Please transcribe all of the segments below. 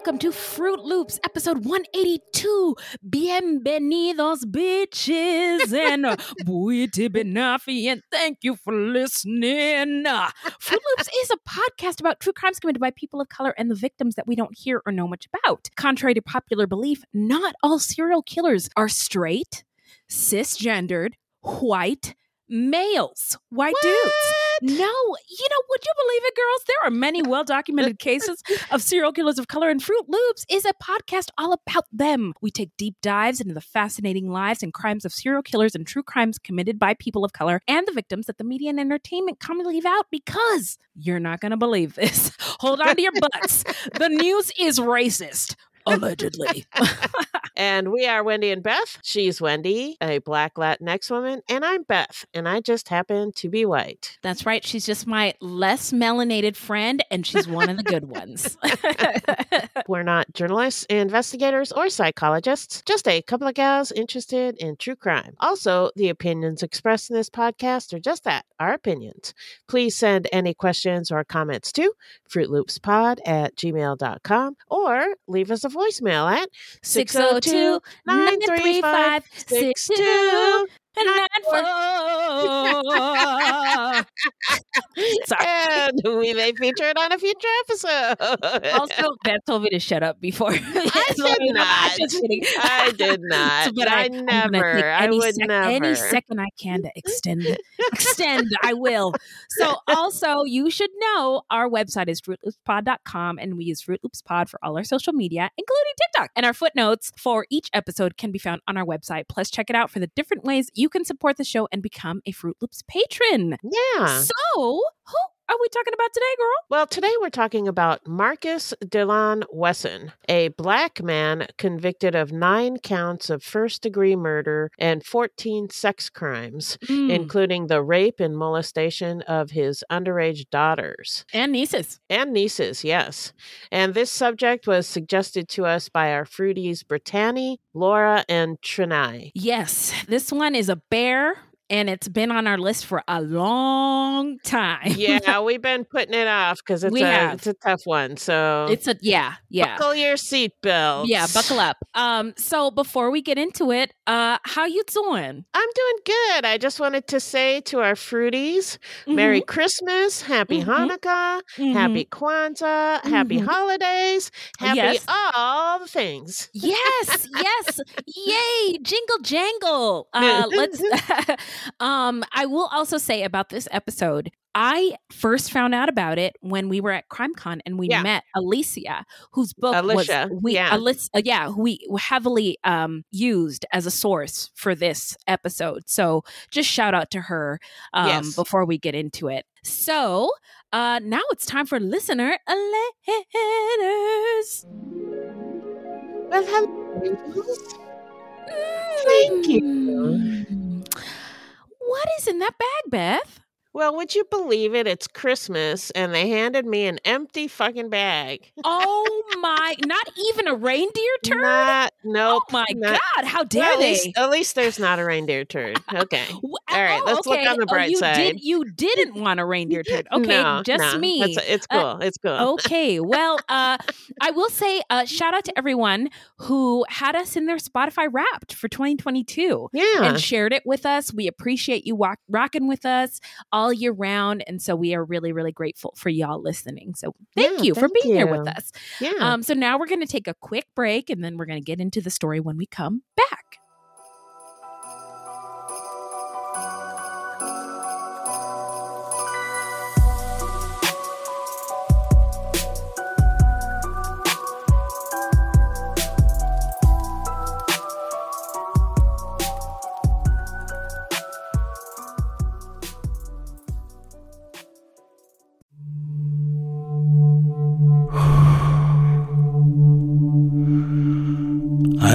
Welcome to Fruit Loops, episode 182. Bienvenidos, bitches, and buiti benafi, and thank you for listening. Fruit Loops is a podcast about true crimes committed by people of color and the victims that we don't hear or know much about. Contrary to popular belief, not all serial killers are straight, cisgendered, white, males, white dudes. No, you know, would you believe it, girls? There are many well documented cases of serial killers of color, and Fruit Loops is a podcast all about them. We take deep dives into the fascinating lives and crimes of serial killers and true crimes committed by people of color and the victims that the media and entertainment commonly leave out because you're not going to believe this. Hold on to your butts. the news is racist. Allegedly. And we are Wendy and Beth. She's Wendy, a black Latinx woman, and I'm Beth, and I just happen to be white. That's right. She's just my less melanated friend, and she's one of the good ones. We're not journalists, investigators, or psychologists, just a couple of gals interested in true crime. Also, the opinions expressed in this podcast are just that, our opinions. Please send any questions or comments to fruitloopspod at gmail.com or leave us a voicemail at 602 935 62 Sorry. And we may feature it on a future episode. also, Beth told me to shut up before. I did not. kidding. I did not. but I, I'm never. I any would sec- never. Any second I can to extend it. extend, I will. So, also, you should know our website is fruitloopspod.com and we use Fruit Loops Pod for all our social media, including TikTok. And our footnotes for each episode can be found on our website. Plus, check it out for the different ways you can support the show and become a Fruit Loops patron. Yeah. So, who are we talking about today, girl? Well, today we're talking about Marcus Delon Wesson, a black man convicted of nine counts of first degree murder and 14 sex crimes, Mm. including the rape and molestation of his underage daughters. and nieces. And nieces, yes. And this subject was suggested to us by our fruities Brittany, Laura, and Trinai. Yes, this one is a bear and it's been on our list for a long time. Yeah, we've been putting it off because it's We a have. it's a tough one. So it's a yeah, yeah. buckle your seatbelts. Yeah, buckle up. Um, so before we get into it, uh, how you doing? I'm doing good. I just wanted to say to our fruities, Merry Christmas, Happy Mhm. Hanukkah, Mhm. Happy Kwanzaa, Happy Mhm. Holidays, Happy Yes. all the things. Yes, yes, yay! Jingle jangle. Uh, let's Um, I will also say about this episode, I first found out about it when we were at CrimeCon and we Yeah. met Alicia, whose book Alicia, was we yeah. Alicia, uh, yeah, we heavily um used as a source for this episode. So just shout out to her um Yes. before we get into it. So uh now it's time for listener letters. Well, hello. Thank you. What is in that bag, Beth? Well, would you believe it? It's Christmas, and they handed me an empty fucking bag. Oh my! Not even a reindeer turd. Not, nope. oh my not- god! How Well, dare at they? least, at least there's not a reindeer turd. Okay. All right, let's look on the Oh, bright you side. Did, you didn't want a reindeer turd. Okay, No, just no, me. It's, it's Uh, cool. it's cool. okay well uh i will say uh shout out to everyone who had us in their spotify wrapped for 2022 yeah. and shared it with us we appreciate you walk, rocking with us all year round and so we are really really grateful for y'all listening. So thank Yeah, you for thank being here with us. Yeah. um so now we're going to take a quick break and then we're going to get into the story when we come back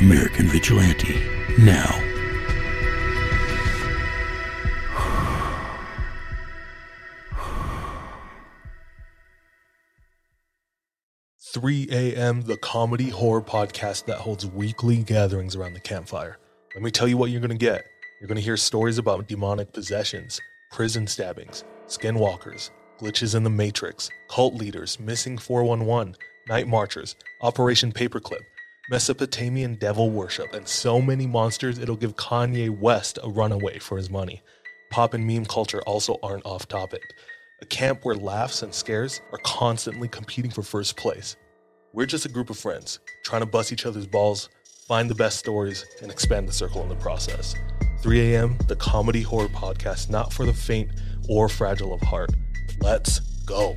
American Vigilante now. 3 a.m., the comedy horror podcast that holds weekly gatherings around the campfire. Let me tell you what you're to get. You're to hear stories about demonic possessions, prison stabbings, skinwalkers, glitches in the Matrix, cult leaders, missing 411, night marchers, Operation Paperclip, Mesopotamian devil worship, and so many monsters it'll give Kanye West a runaway for his money. Pop and meme culture also aren't off topic. A camp where laughs and scares are constantly competing for first place. We're just a group of friends trying to bust each other's balls, find the best stories, and expand the circle in the process. 3 a.m., the comedy horror podcast not for the faint or fragile of heart. Let's go.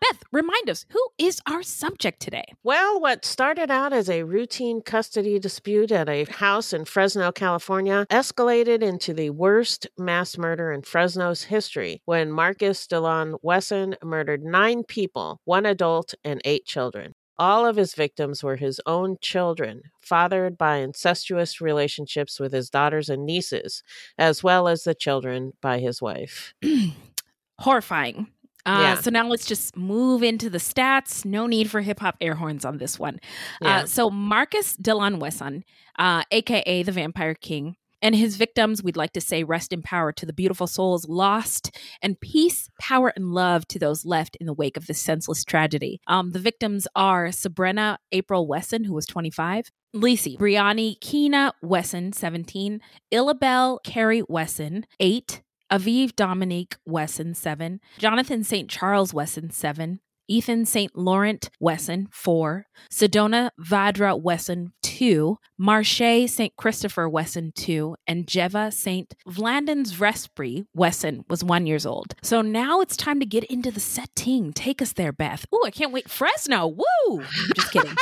Beth remind us who is our subject today Well, what started out as a routine custody dispute at a house in Fresno, California, escalated into the worst mass murder in Fresno's history when Marcus Delon Wesson murdered nine people, one adult and eight children. All of his victims were his own children, fathered by incestuous relationships with his daughters and nieces, as well as the children by his wife. horrifying. Uh, Yeah. So now let's just move into the stats. No need for hip hop air horns on this one. Yeah. Uh, so Marcus Delon Wesson, uh, aka the Vampire King, and his victims, we'd like to say rest in power to the beautiful souls lost, and peace, power, and love to those left in the wake of this senseless tragedy. Um, the victims are Sabrina April Wesson, who was 25. Lacey, Briani Keena Wesson, 17, Illabelle Carrie Wesson, 8, Aviv Dominique Wesson, 7, Jonathan St. Charles Wesson, 7, Ethan St. Laurent Wesson, 4, Sedona Vadra Wesson, 2, Marche St. Christopher Wesson, 2, and Jeva St. Vlandens Respri Wesson was 1 years old. So now it's time to get into the setting. Take us there, Beth. Ooh, I can't wait. Fresno. Woo! Just kidding.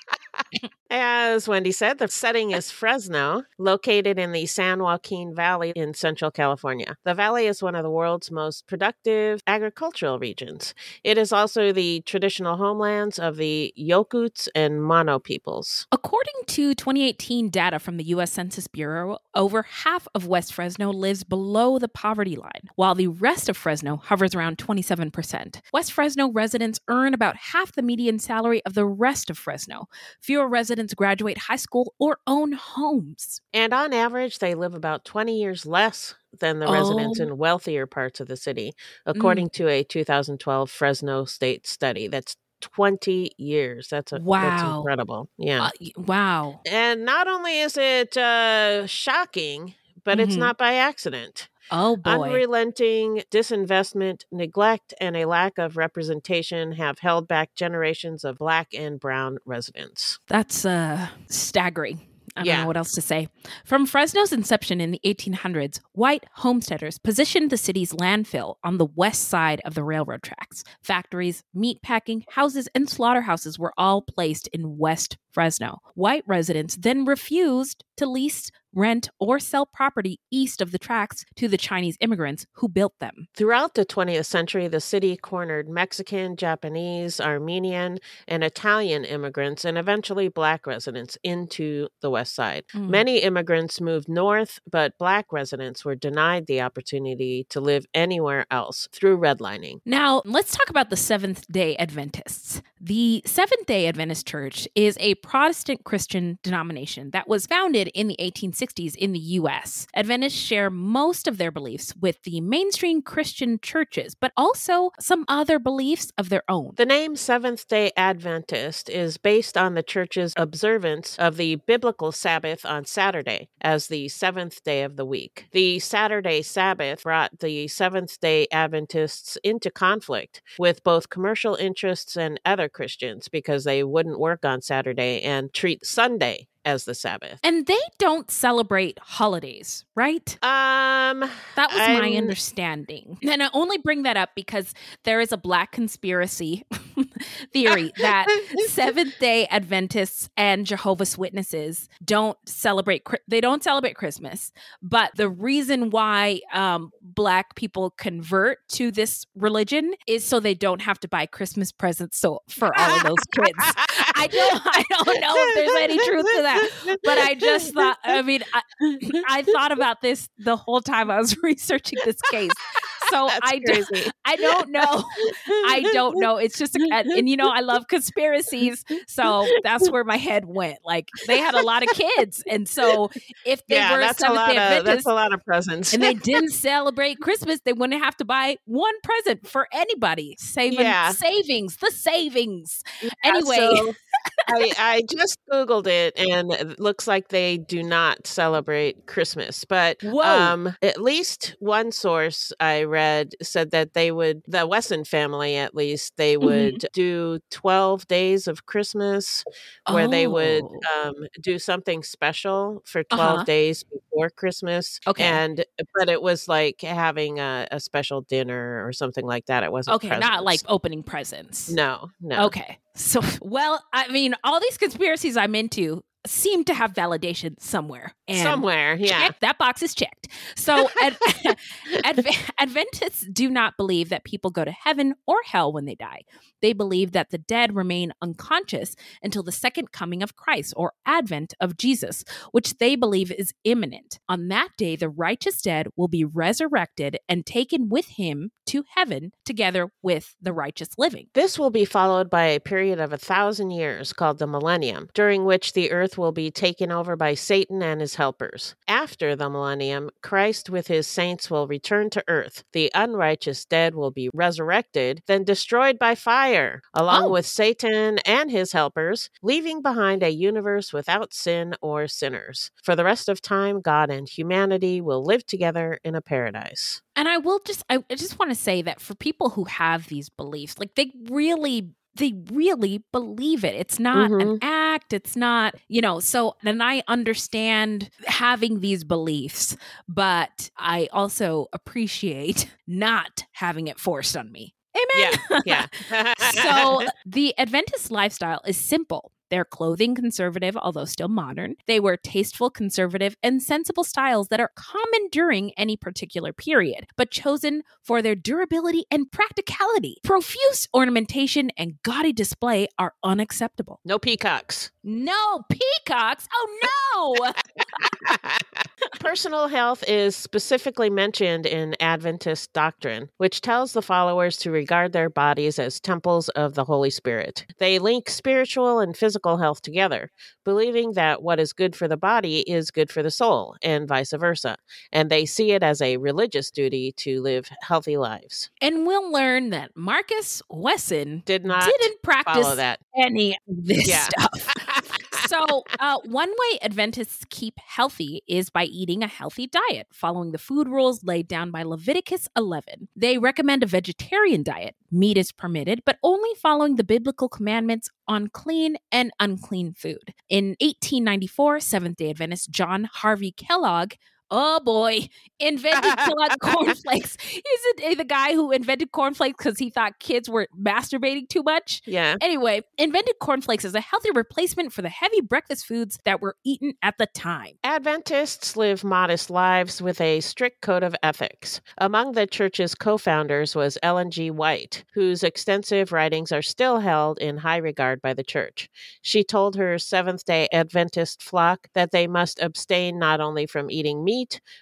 As Wendy said, the setting is Fresno, located in the San Joaquin Valley in central California. The valley is one of the world's most productive agricultural regions. It is also the traditional homelands of the Yokuts and Mono peoples. According to 2018 data from the U.S. Census Bureau, over half of West Fresno lives below the poverty line, while the rest of Fresno hovers around 27%. West Fresno residents earn about half the median salary of the rest of Fresno. Fewer residents residents graduate high school or own homes. And on average, they live about 20 years less than the residents Oh. in wealthier parts of the city, mm. according to a 2012 Fresno state study. That's 20 years. That's a wow. that's incredible. Yeah. Uh, wow. and not only is it uh, shocking, but it's Mhm. not by accident. Oh boy. Unrelenting disinvestment, neglect, and a lack of representation have held back generations of black and brown residents. That's uh, staggering. I don't know what else to say. From Fresno's inception in the 1800s, white homesteaders positioned the city's landfill on the west side of the railroad tracks. Factories, meatpacking, houses, and slaughterhouses were all placed in West Fresno. White residents then refused to lease, rent, or sell property east of the tracks to the Chinese immigrants who built them. Throughout the 20th century, the city cornered Mexican, Japanese, Armenian, and Italian immigrants and eventually black residents into the west side. Mm. Many immigrants moved north, but black residents were denied the opportunity to live anywhere else through redlining. Now, let's talk about the Seventh day Adventists. The Seventh day Adventist Church is a Protestant Christian denomination that was founded in the 1860s in the U.S. Adventists share most of their beliefs with the mainstream Christian churches, but also some other beliefs of their own. The name Seventh day Adventist is based on the church's observance of the biblical Sabbath on Saturday as the seventh day of the week. The Saturday Sabbath brought the Seventh day Adventists into conflict with both commercial interests and other Christians because they wouldn't work on Saturday and treat Sunday as the Sabbath. And they don't celebrate holidays, right? Um, That was my I'm- understanding. And I only bring that up because there is a black conspiracy theory that Seventh Day Adventists and Jehovah's Witnesses don't celebrate. They don't celebrate Christmas, but the reason why um, black people convert to this religion is so they don't have to buy Christmas presents. So for all of those kids, I don't. I don't know if there's any truth to that, but I just thought. I mean, I, I thought about this the whole time I was researching this case. So That's I don't, crazy. I don't know. I don't know. It's just, a, and, and you know, I love conspiracies, so that's where my head went. Like they had a lot of kids, and so if they yeah, were that's a lot of that's a lot of presents. and they didn't celebrate Christmas, they wouldn't have to buy one present for anybody. Saving Yeah. savings, the savings. Yeah, Anyway. so I, I just googled it, and it looks like they do not celebrate Christmas. But um, at least one source I read said that they would, the Wesson family at least, they Mm-hmm. would do twelve days of Christmas, where they would Oh. um, do something special for 12 Uh-huh. days before Christmas. Okay. and but it was like having a, a special dinner or something like that. It wasn't Okay, not like opening presents. no, no. Okay. So, well, I mean, all these conspiracies I'm into seem to have validation somewhere. And somewhere. Yeah. check, that box is checked. So, ad- Adv- Adventists do not believe that people go to heaven or hell when they die. They believe that the dead remain unconscious until the second coming of Christ or advent of Jesus, which they believe is imminent. On that day, the righteous dead will be resurrected and taken with him to heaven together with the righteous living. This will be followed by a period of a thousand years called the millennium, during which the earth will be taken over by Satan and his helpers. After the millennium, Christ with his saints will return to earth. The unrighteous dead will be resurrected, then destroyed by fire, along Oh. with Satan and his helpers, leaving behind a universe without sin or sinners. For the rest of time, God and humanity will live together in a paradise. And I will just I just want to say that for people who have these beliefs, like they really they really believe it. It's not an mm-hmm. act. It's not, you know, so and I understand having these beliefs, but I also appreciate not having it forced on me. Amen. Yeah. Yeah. so the Adventist lifestyle is simple. Their clothing conservative, although still modern. They wear tasteful, conservative, and sensible styles that are common during any particular period, but chosen for their durability and practicality. Profuse ornamentation and gaudy display are unacceptable. no peacocks. No peacocks. Oh no! Personal health is specifically mentioned in Adventist doctrine, which tells the followers to regard their bodies as temples of the Holy Spirit. They link spiritual and physical health together, believing that what is good for the body is good for the soul, and vice versa. And they see it as a religious duty to live healthy lives. And we'll learn that Marcus Wesson Did not didn't practice that. any of this Yeah. stuff. so, uh, one way Adventists keep healthy is by eating a healthy diet, following the food rules laid down by Leviticus 11. They recommend a vegetarian diet. Meat is permitted, but only following the biblical commandments on clean and unclean food. In 1894, Seventh day Adventist John Harvey Kellogg Oh boy, invented cornflakes. Is it eh, the guy who invented cornflakes because he thought kids were masturbating too much? Yeah. Anyway, invented cornflakes as a healthy replacement for the heavy breakfast foods that were eaten at the time. Adventists live modest lives with a strict code of ethics. Among the church's co founders was Ellen G. White, whose extensive writings are still held in high regard by the church. She told her Seventh day Adventist flock that they must abstain not only from eating meat,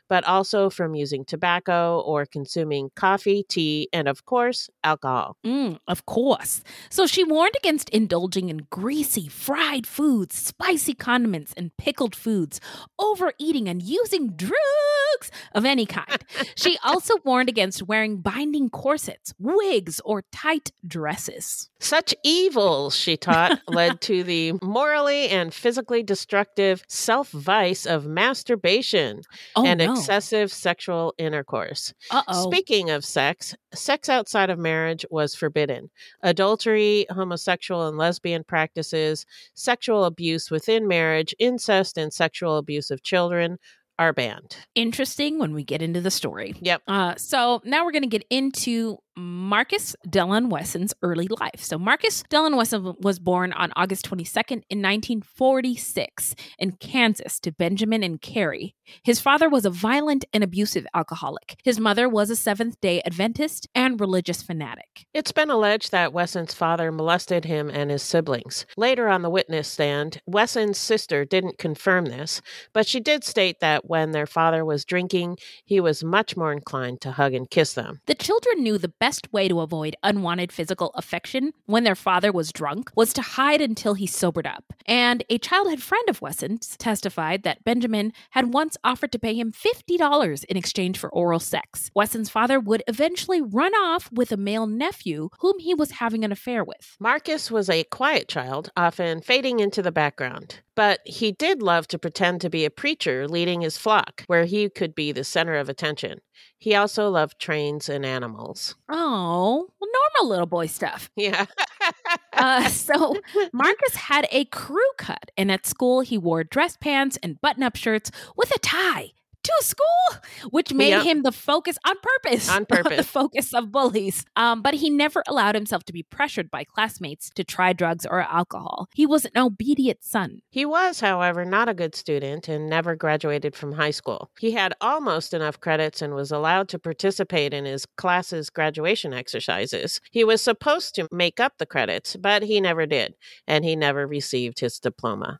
but also from using tobacco or consuming coffee, tea, and of course, alcohol. Mm, of course. So she warned against indulging in greasy, fried foods, spicy condiments, and pickled foods, overeating, and using drugs of any kind. she also warned against wearing binding corsets, wigs, or tight dresses. Such evils, she taught, led to the morally and physically destructive self vice of masturbation Oh, and no. excessive sexual intercourse. Uh-oh. Speaking of sex, sex outside of marriage was forbidden. Adultery, homosexual and lesbian practices, sexual abuse within marriage, incest, and sexual abuse of children are banned. Interesting when we get into the story. Yep. Uh, so now we're going to get into Marcus Delon Wesson's early life. So Marcus Delon Wesson was born on August 22nd in 1946 in Kansas to Benjamin and Carrie. His father was a violent and abusive alcoholic. His mother was a Seventh-day Adventist and religious fanatic. It's been alleged that Wesson's father molested him and his siblings. Later on the witness stand, Wesson's sister didn't confirm this, but she did state that when their father was drinking, he was much more inclined to hug and kiss them. The children knew the best way to avoid unwanted physical affection when their father was drunk was to hide until he sobered up. And a childhood friend of Wesson's testified that Benjamin had once offered to pay him $50 in exchange for oral sex. Wesson's father would eventually run off with a male nephew whom he was having an affair with. Marcus was a quiet child, often fading into the background. But he did love to pretend to be a preacher leading his flock, where he could be the center of attention. He also loved trains and animals. Oh, well, normal little boy stuff. Yeah. Uh, so Marcus had a crew cut, and at school he wore dress pants and button-up shirts with a tie to school, which made Yep. him the focus on purpose. On purpose. the focus of bullies. Um, but he never allowed himself to be pressured by classmates to try drugs or alcohol. He was an obedient son. He was, however, not a good student and never graduated from high school. He had almost enough credits and was allowed to participate in his class's graduation exercises. He was supposed to make up the credits, but he never did, and he never received his diploma.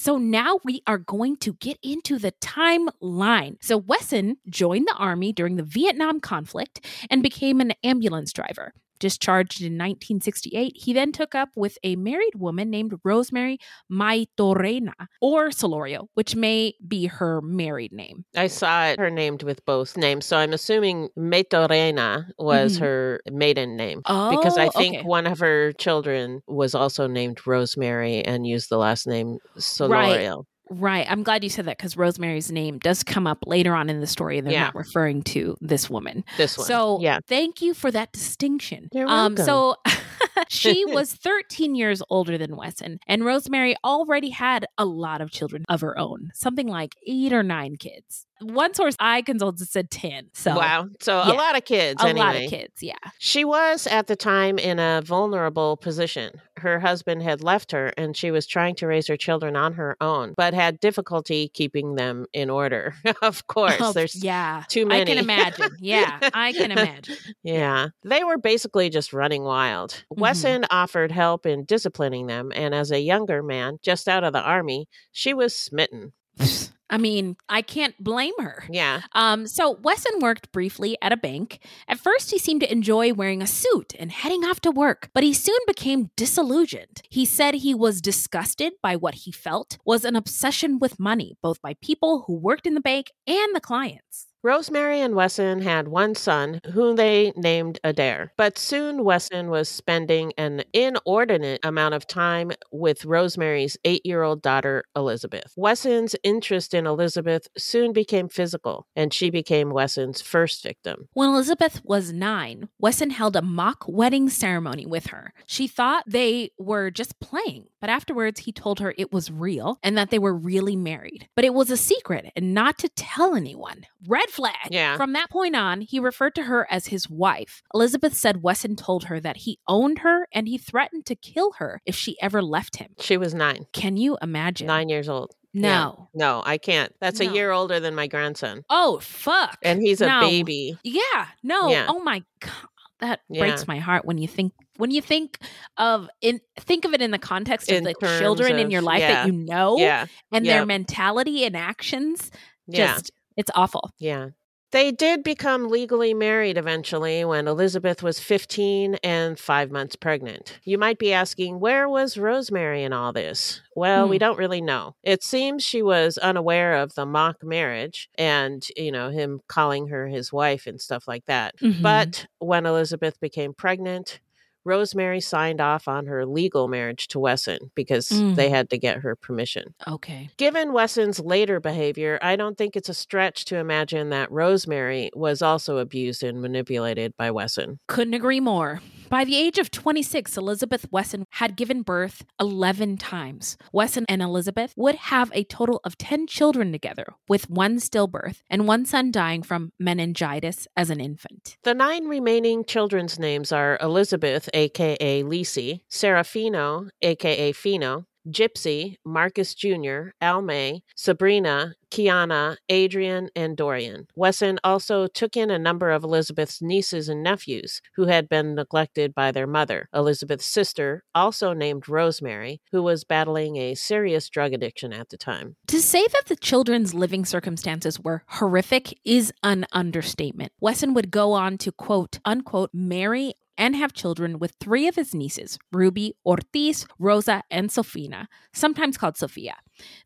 So now we are going to get into the timeline. So Wesson joined the army during the Vietnam conflict and became an ambulance driver. Discharged in 1968, he then took up with a married woman named Rosemary Maitorena, or Solorio, which may be her married name. I saw it, her named with both names. So I'm assuming Maitorena was Mhm. her maiden name. because Oh, I think okay. one of her children was also named Rosemary and used the last name Solorio. Right. I'm glad you said that because Rosemary's name does come up later on in the story, and they're Yeah. not referring to this woman. This one. So, yeah. thank you for that distinction. You're Um, welcome. so, she was 13 years older than Wesson, and Rosemary already had a lot of children of her own, something like eight or nine kids. One source I consulted said 10. So, wow. So yeah. a lot of kids. A anyway. lot of kids, yeah. She was at the time in a vulnerable position. Her husband had left her and she was trying to raise her children on her own, but had difficulty keeping them in order. of course, Oh, there's yeah. too many. I can imagine. Yeah, I can imagine. Yeah, they were basically just running wild. Mm-hmm. Wesson offered help in disciplining them, and as a younger man, just out of the army, she was smitten. I mean, I can't blame her. Yeah. Um, so Wesson worked briefly at a bank. At first, he seemed to enjoy wearing a suit and heading off to work, but he soon became disillusioned. He said he was disgusted by what he felt was an obsession with money, both by people who worked in the bank and the clients. Rosemary and Wesson had one son whom they named Adair. But soon Wesson was spending an inordinate amount of time with Rosemary's eight year old daughter, Elizabeth. Wesson's interest in Elizabeth soon became physical, and she became Wesson's first victim. When Elizabeth was nine, Wesson held a mock wedding ceremony with her. She thought they were just playing, but afterwards he told her it was real and that they were really married. But it was a secret and not to tell anyone. Red flag. Yeah. From that point on, he referred to her as his wife. Elizabeth said Wesson told her that he owned her and he threatened to kill her if she ever left him. She was nine. Can you imagine? Nine years old. No. Yeah. No, I can't. That's No. a year older than my grandson. Oh, fuck. And he's a No. baby. Yeah, no. Yeah. Oh my god, that Yeah. breaks my heart when you think when you think of in think of it in the context In of the terms children in your life that you know Yeah. and their mentality and actions. Yeah. Just it's awful. Yeah. They did become legally married eventually when Elizabeth was 15 and five months pregnant. You might be asking, where was Rosemary in all this? Well, we Hmm. don't really know. It seems she was unaware of the mock marriage and, you know, him calling her his wife and stuff like that. Mhm. But when Elizabeth became pregnant, Rosemary signed off on her legal marriage to Wesson because Mm. they had to get her permission. Okay. Given Wesson's later behavior, I don't think it's a stretch to imagine that Rosemary was also abused and manipulated by Wesson. Couldn't agree more. By the age of 26, Elizabeth Wesson had given birth 11 times. Wesson and Elizabeth would have a total of 10 children together, with one stillbirth and one son dying from meningitis as an infant. The nine remaining children's names are Elizabeth, aka Lisi, Serafino, aka Fino, Gypsy, Marcus Jr., Almay, Sabrina, Kiani, Adrian, and Dorian. Wesson also took in a number of Elizabeth's nieces and nephews who had been neglected by their mother. Elizabeth's sister, also named Rosemary, who was battling a serious drug addiction at the time. To say that the children's living circumstances were horrific is an understatement. Wesson would go on to quote unquote marry and have children with three of his nieces, Ruby, Ortiz, Rosa, and Sofina, sometimes called Sophia.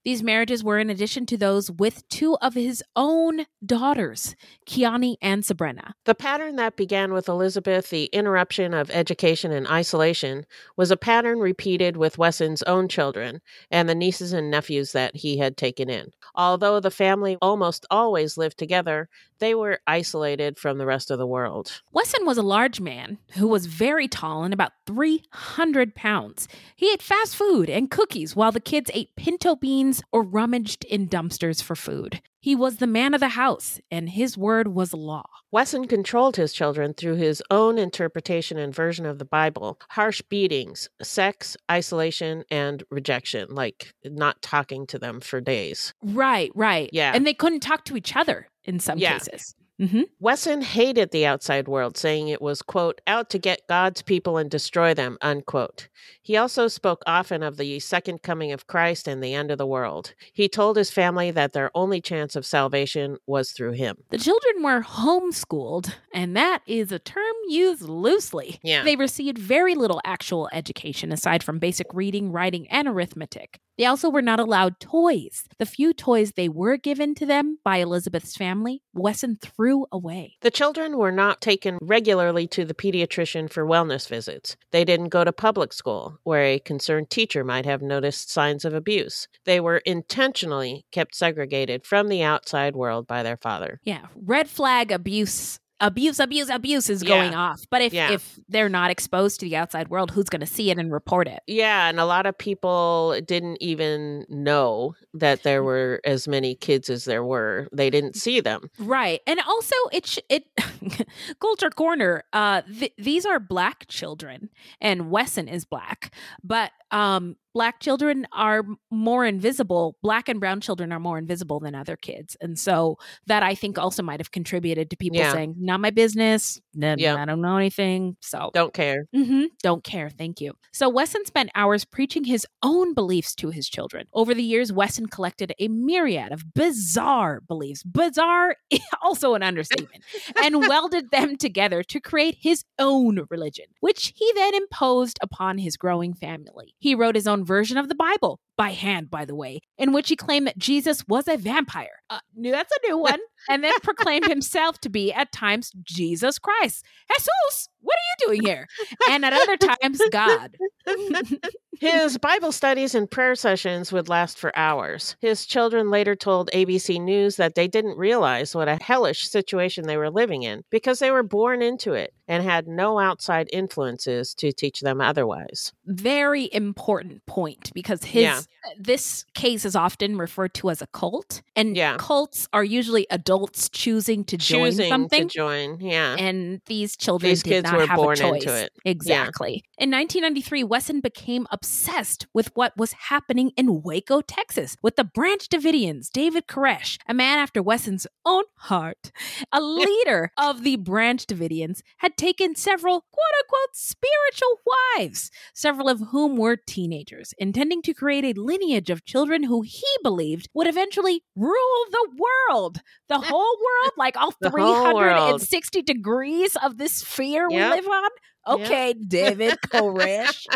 These marriages were in addition to those with two of his own daughters, Kiani and Sabrina. The pattern that began with Elizabeth, the interruption of education and isolation, was a pattern repeated with Wesson's own children and the nieces and nephews that he had taken in. Although the family almost always lived together, they were isolated from the rest of the world. Wesson was a large man who was very tall and about 300 pounds. He ate fast food and cookies while the kids ate pinto beans or rummaged in dumpsters for food. He was the man of the house, and his word was law. Wesson controlled his children through his own interpretation and version of the Bible harsh beatings, sex, isolation, and rejection, like not talking to them for days. Right, right. Yeah. And they couldn't talk to each other in some Yeah. cases. Mm-hmm. Wesson hated the outside world, saying it was, quote, out to get God's people and destroy them, unquote. He also spoke often of the second coming of Christ and the end of the world. He told his family that their only chance of salvation was through him. The children were homeschooled, and that is a term used loosely. Yeah. They received very little actual education aside from basic reading, writing, and arithmetic. They also were not allowed toys. The few toys they were given to them by Elizabeth's family, Wesson threw away. The children were not taken regularly to the pediatrician for wellness visits. They didn't go to public school, where a concerned teacher might have noticed signs of abuse. They were intentionally kept segregated from the outside world by their father. Yeah, red flag abuse. Abuse, abuse, abuse is going Yeah. off. But if Yeah. if they're not exposed to the outside world, who's going to see it and report it? Yeah, and a lot of people didn't even know that there were as many kids as there were. They didn't see them. Right. And also it sh- it Culture Corner uh th- these are black children and Wesson is black, but um black children are more invisible. Black and brown children are more invisible than other kids. And so that I think also might have contributed to people Yeah. saying, "Not my business. N- Yeah. I don't know anything." So Don't care. hmm Don't care. Thank you. So Wesson spent hours preaching his own beliefs to his children. Over the years, Wesson collected a myriad of bizarre beliefs. Bizarre, also an understatement, and welded them together to create his own religion, which he then imposed upon his growing family. He wrote his own version of the Bible. By hand, by the way, in which he claimed that Jesus was a vampire. Uh, that's a new one. and then proclaimed himself to be, at times, Jesus Christ. Jesus, what are you doing here? And at other times, God. His Bible studies and prayer sessions would last for hours. His children later told ABC News that they didn't realize what a hellish situation they were living in because they were born into it and had no outside influences to teach them otherwise. Very important point because his Yeah. this case is often referred to as a cult, and Yeah. cults are usually adults choosing to join Choosing something. to join, yeah. And these children These did not were have born a choice. into it. Yeah. Exactly. In 1993, Wesson became obsessed with what was happening in Waco, Texas, with the Branch Davidians, David Koresh, a man after Wesson's own heart. A leader of the Branch Davidians had taken several quote unquote spiritual wives, several of whom were teenagers, intending to create a lineage of children who he believed would eventually rule the world. The whole world, like all The whole world. 360 degrees of this sphere Yep. we live on. Okay, David Koresh.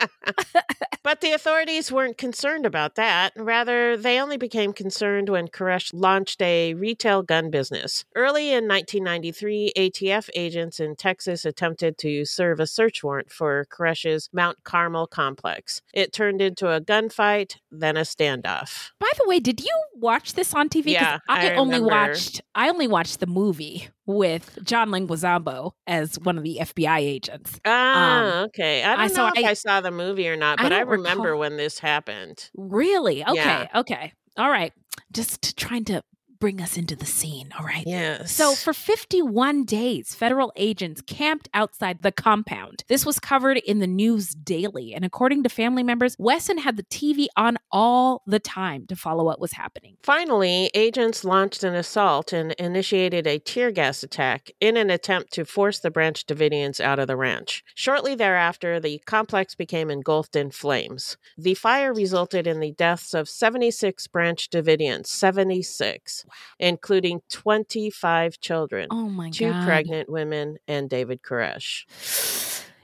But the authorities weren't concerned about that. Rather, they only became concerned when Koresh launched a retail gun business. Early in 1993, ATF agents in Texas attempted to serve a search warrant for Koresh's Mount Carmel complex. It turned into a gunfight, then a standoff. By the way, did you watch this on TV? Yeah, I, I only watched I only watched the movie with John Leguizamo as one of the FBI agents. Ah, Um, okay. I don't I- know so if I, I- saw the movie or not, but I, don't remember recall. when this happened. Really? Okay, Yeah. okay. All right. Just trying to bring us into the scene, all right? Yes. So, for 51 days, federal agents camped outside the compound. This was covered in the news daily. And according to family members, Wesson had the TV on all the time to follow what was happening. Finally, agents launched an assault and initiated a tear gas attack in an attempt to force the Branch Davidians out of the ranch. Shortly thereafter, the complex became engulfed in flames. The fire resulted in the deaths of 76 Branch Davidians, 76, including 25 children, Oh my two God. pregnant women, and David Koresh.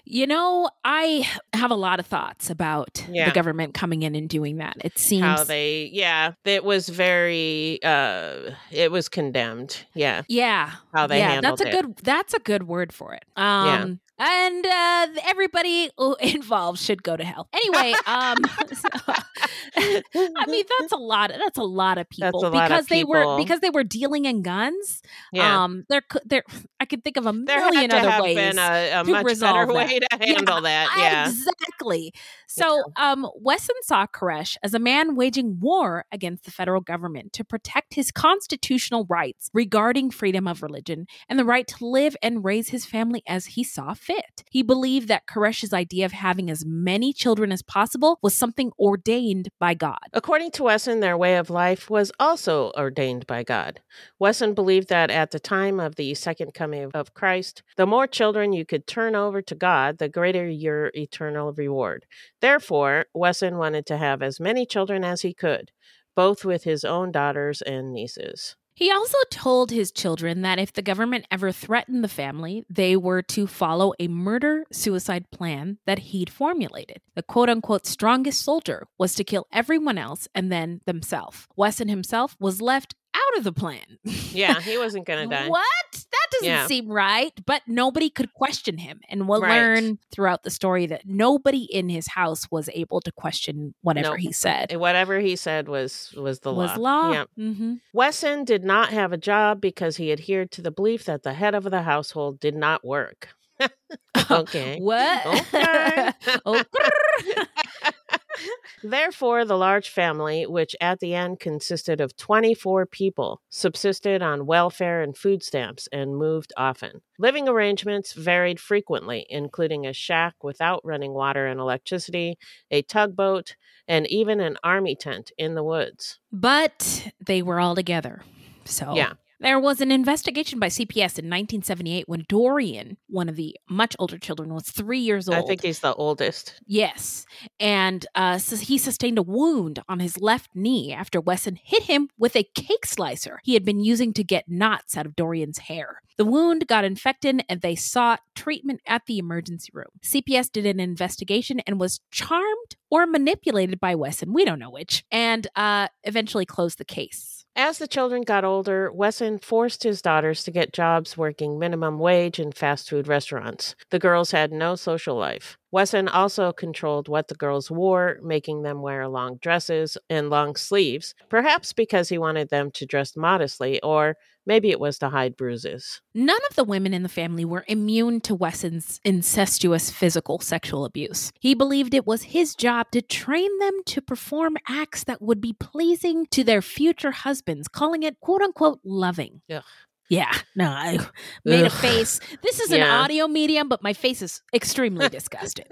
You know, I have a lot of thoughts about Yeah. the government coming in and doing that. It seems How they, yeah, it was very, uh, it was condemned. Yeah. Yeah. How they yeah, handled that's a it. good that's a good word for it. Um and uh everybody involved should go to hell. Anyway, um so- I mean that's a lot Of, that's a lot of people lot of because they were because they were dealing in guns. Yeah. Um there could there I could think of a There million other have ways been a, a to much resolve better way that. to handle that. Yeah. Exactly. So, um, Wesson saw Koresh as a man waging war against the federal government to protect his constitutional rights regarding freedom of religion and the right to live and raise his family as he saw fit. He believed that Koresh's idea of having as many children as possible was something ordained by God. According to Wesson, their way of life was also ordained by God. Wesson believed that at the time of the second coming of Christ, the more children you could turn over to God, the greater your eternal reward. Therefore, Wesson wanted to have as many children as he could, both with his own daughters and nieces. He also told his children that if the government ever threatened the family, they were to follow a murder suicide plan that he'd formulated. The quote unquote strongest soldier was to kill everyone else and then themselves. Wesson himself was left out of the plan. Yeah, he wasn't going to die. What? That doesn't Yeah. seem right. But nobody could question him. And we'll Right. learn throughout the story that nobody in his house was able to question whatever Nope. he said. Whatever he said was was the Was law. law. Yeah. hmm Wesson did not have a job because he adhered to the belief that the head of the household did not work. okay. What? Okay. Oh, Therefore, the large family, which at the end consisted of 24 people, subsisted on welfare and food stamps and moved often. Living arrangements varied frequently, including a shack without running water and electricity, a tugboat, and even an army tent in the woods. But they were all together. So Yeah. There was an investigation by CPS in 1978 when Dorian, one of the much older children, was three years old. I think he's the oldest. Yes. And uh, so he sustained a wound on his left knee after Wesson hit him with a cake slicer he had been using to get knots out of Dorian's hair. The wound got infected and they sought treatment at the emergency room. CPS did an investigation and was charmed or manipulated by Wesson, we don't know which, and uh, eventually closed the case. As the children got older, Wesson forced his daughters to get jobs working minimum wage in fast food restaurants. The girls had no social life. Wesson also controlled what the girls wore, making them wear long dresses and long sleeves, perhaps because he wanted them to dress modestly, or maybe it was to hide bruises. None of the women in the family were immune to Wesson's incestuous physical sexual abuse. He believed it was his job to train them to perform acts that would be pleasing to their future husbands, calling it quote unquote loving. Ugh. Yeah, no, I made a face. This is an audio medium, but my face is extremely disgusted.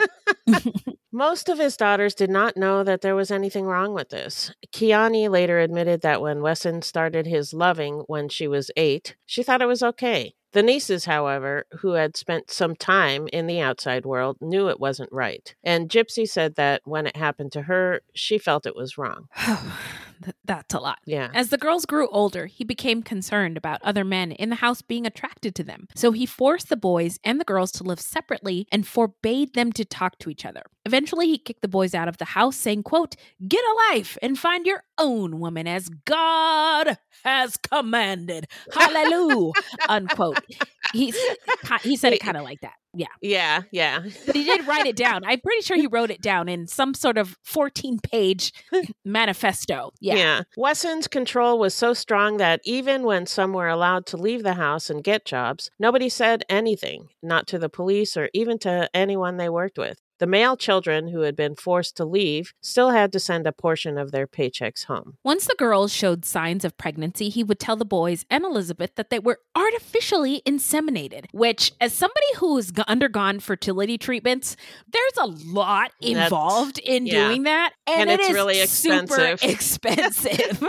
Most of his daughters did not know that there was anything wrong with this. Kiani later admitted that when Wesson started his loving when she was eight, she thought it was okay. The nieces, however, who had spent some time in the outside world, knew it wasn't right. And Gypsy said that when it happened to her, she felt it was wrong. Th- That's a lot. Yeah. As the girls grew older, he became concerned about other men in the house being attracted to them. So he forced the boys and the girls to live separately and forbade them to talk to each other. Eventually, he kicked the boys out of the house, saying, quote, Get a life and find your own woman as God has commanded. Hallelujah. Unquote. He, he said it kind of like that. Yeah. Yeah, yeah. But he did write it down. I'm pretty sure he wrote it down in some sort of 14 page manifesto. Yeah. Wesson's control was so strong that even when some were allowed to leave the house and get jobs, nobody said anything, not to the police or even to anyone they worked with. The male children who had been forced to leave still had to send a portion of their paychecks home. Once the girls showed signs of pregnancy, he would tell the boys and Elizabeth that they were artificially inseminated, which, as somebody who's undergone fertility treatments, there's a lot That's- involved in yeah. doing that. And it it's is really super expensive. expensive.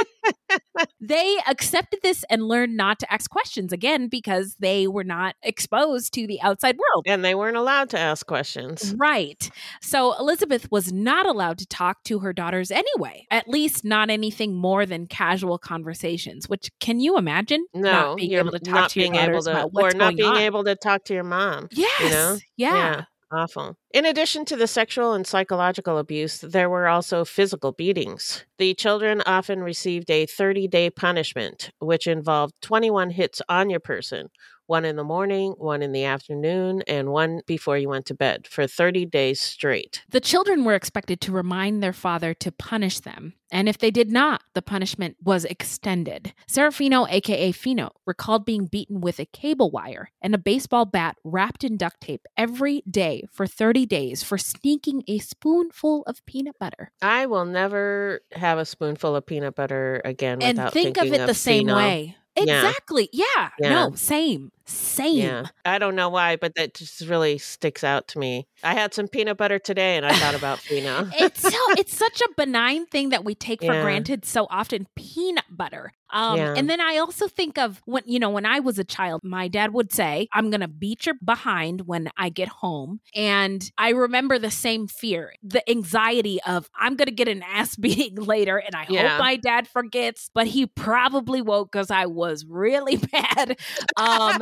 they accepted this and learned not to ask questions again because they were not exposed to the outside world. And they weren't allowed to ask questions. Right. So Elizabeth was not allowed to talk to her daughters anyway, at least not anything more than casual conversations, which can you imagine? No, not being able to talk to your daughters to, about or not being on. able to talk to your mom. Yes. you know? Yeah. awful. In addition to the sexual and psychological abuse, there were also physical beatings. The children often received a 30 day punishment, which involved 21 hits on your person, one in the morning, one in the afternoon, and one before you went to bed for 30 days straight. The children were expected to remind their father to punish them, and if they did not, the punishment was extended. Serafino, aka Fino, recalled being beaten with a cable wire and a baseball bat wrapped in duct tape every day for 30 days for sneaking a spoonful of peanut butter. I will never have a spoonful of peanut butter again And without think of it the same way. Exactly. Yeah. Yeah. No, same. Same. Yeah. I don't know why, but that just really sticks out to me. I had some peanut butter today and I thought about Fino. it's so it's such a benign thing that we take for granted so often peanut butter um Yeah. and then i also think of when you know when i was a child my dad would say i'm gonna beat your behind when i get home and i remember the same fear the anxiety of i'm gonna get an ass beating later and i Yeah. hope my dad forgets but he probably won't because i was really bad um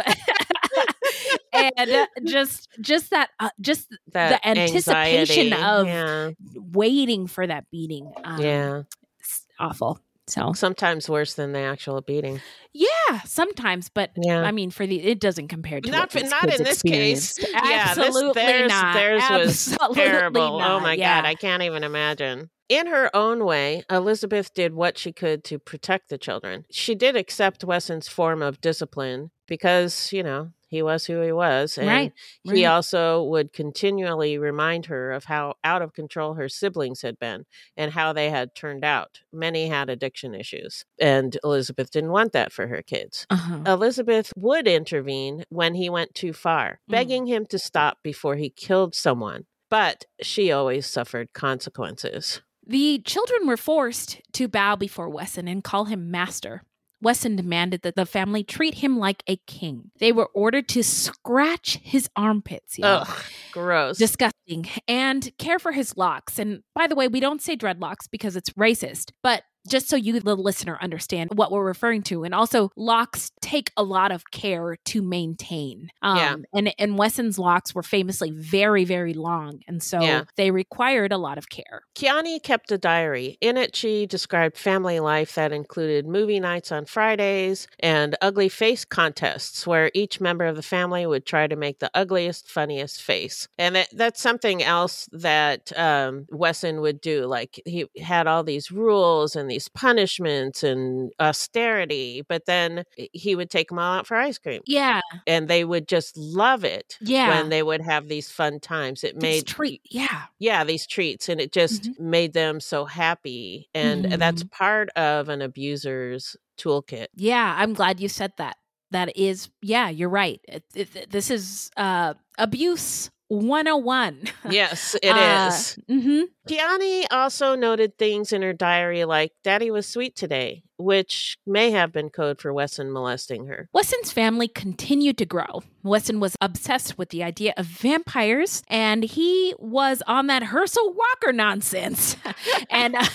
and uh, just just that uh, just That the anticipation anxiety, of yeah. waiting for that beating um, yeah. it's awful so Sometimes worse than the actual beating. yeah sometimes but Yeah. i mean for the it doesn't compare to Not not in this case. experienced. Yeah, this- absolutely theirs, not Theirs was Absolutely terrible. Oh my Yeah. God, I can't even imagine. In her own way, Elizabeth did what she could to protect the children. She did accept Wesson's form of discipline because, you know, he was who he was. And Right, he right. also would continually remind her of how out of control her siblings had been and how they had turned out. Many had addiction issues, and Elizabeth didn't want that for her kids. Uh-huh. Elizabeth would intervene when he went too far, Mm. begging him to stop before he killed someone. But she always suffered consequences. The children were forced to bow before Wesson and call him master. Wesson demanded that the family treat him like a king. They were ordered to scratch his armpits. y'all. Ugh, gross. Disgusting. And care for his locks. And by the way, we don't say dreadlocks because it's racist, but just so you, the listener, understand what we're referring to. And also, locks take a lot of care to maintain. Um, Yeah. And, and Wesson's locks were famously very, very long. And so Yeah. they required a lot of care. Kiani kept a diary. In it, she described family life that included movie nights on Fridays and ugly face contests where each member of the family would try to make the ugliest, funniest face. And that, that's something else that um, Wesson would do. Like he had all these rules and these punishments and austerity, but then he would take them all out for ice cream. Yeah. And they would just love it Yeah. when they would have these fun times. It These made treat. Yeah. yeah these treats and it just Mm-hmm. made them so happy and that's part of an abuser's toolkit Yeah, I'm glad you said that. That is, yeah, you're right. It, it, this is uh, abuse 101. yes it Uh, is mhm. Kiani also noted things in her diary like daddy was sweet today which may have been code for wesson molesting her Wesson's family continued to grow. Wesson was obsessed with the idea of vampires, and he was on that Herschel Walker nonsense. and uh,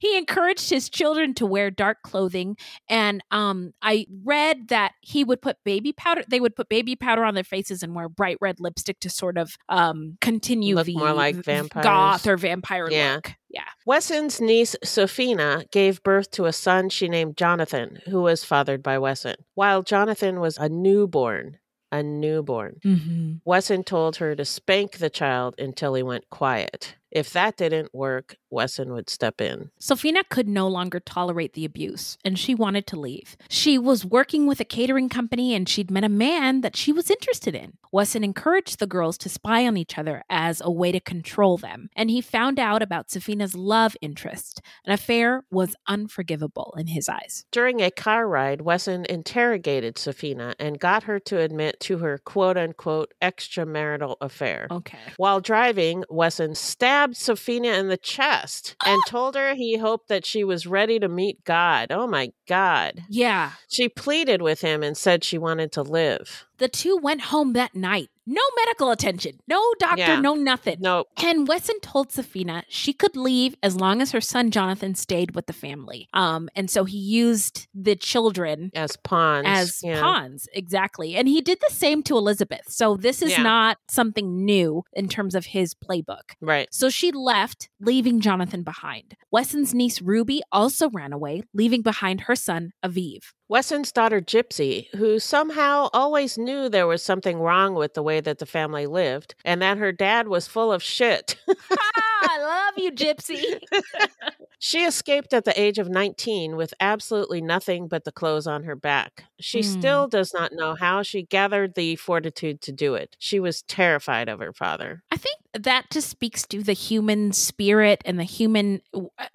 he encouraged his children to wear dark clothing. And um, I read that he would put baby powder. They would put baby powder on their faces and wear bright red lipstick to sort of um, continue Look the more like vampires. goth or vampire Yeah. look. Yeah. Wesson's niece Sophina gave birth to a son she named Jonathan, who was fathered by Wesson. While Jonathan was a newborn, a newborn, Mm-hmm. Wesson told her to spank the child until he went quiet. If that didn't work, Wesson would step in. Sophina could no longer tolerate the abuse and she wanted to leave. She was working with a catering company and she'd met a man that she was interested in. Wesson encouraged the girls to spy on each other as a way to control them, and he found out about Sophina's love interest. An affair was unforgivable in his eyes. During a car ride, Wesson interrogated Sophina and got her to admit to her quote unquote extramarital affair. Okay. While driving, Wesson stabbed Sophina in the chest and ah! told her he hoped that she was ready to meet God. Oh my God. Yeah. She pleaded with him and said she wanted to live. The two went home that night. No medical attention, no doctor, Yeah. no nothing. No. And Wesson told Safina she could leave as long as her son Jonathan stayed with the family. Um, and so he used the children as pawns. as yeah. pawns, exactly. And he did the same to Elizabeth. So this is Yeah. not something new in terms of his playbook. Right. So she left, leaving Jonathan behind. Wesson's niece Ruby also ran away, leaving behind her son Aviv. Wesson's daughter Gypsy, who somehow always knew there was something wrong with the way that the family lived and that her dad was full of shit. Ah, I love you, Gypsy. she escaped at the age of 19 with absolutely nothing but the clothes on her back. She Hmm. still does not know how she gathered the fortitude to do it. She was terrified of her father. I think that just speaks to the human spirit and the human.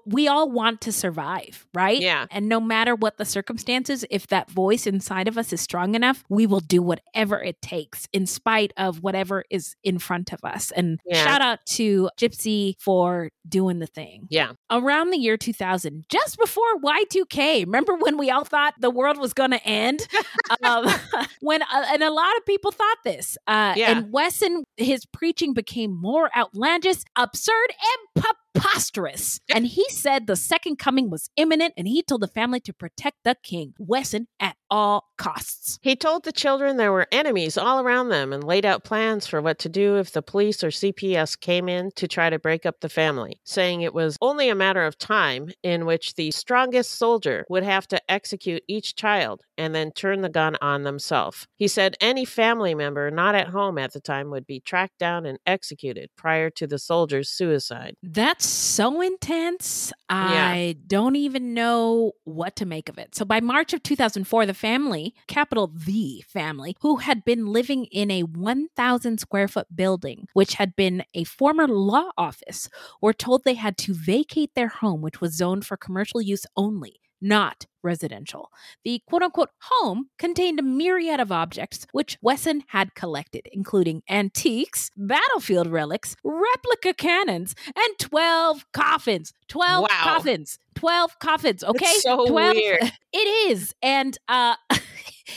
We all want to survive, right? Yeah. And no matter what the circumstances, if that voice inside of us is strong enough, we will do whatever it takes in spite of whatever is in front of us. And Yeah. shout out to Gypsy for doing the thing. Yeah. Around the year 2000, just before Y2K, remember when we all thought the world was going to end? Um, when uh, and a lot of people thought this. Uh, Yeah. And Wesson, his preaching became more outlandish, absurd, and preposterous. And he said the second coming was imminent, and he told the family to protect the king, Wesson, at all costs. He told the children there were enemies all around them and laid out plans for what to do if the police or CPS came in to try to break up the family, saying it was only a matter of time in which the strongest soldier would have to execute each child and then turn the gun on themselves. He said any family member not at home at the time would be tracked down and executed prior to the soldier's suicide. That's so intense. Yeah. I don't even know what to make of it. So by March of 2004, the family, capital the family, who had been living in a 1,000 square foot building, which had been a former law office, were told they had to vacate their home, which was zoned for commercial use only. Not residential. The quote unquote home contained a myriad of objects which Wesson had collected, including antiques, battlefield relics, replica cannons, and 12 coffins. 12 Wow. coffins. 12 coffins. Okay. So 12 weird. It is. And uh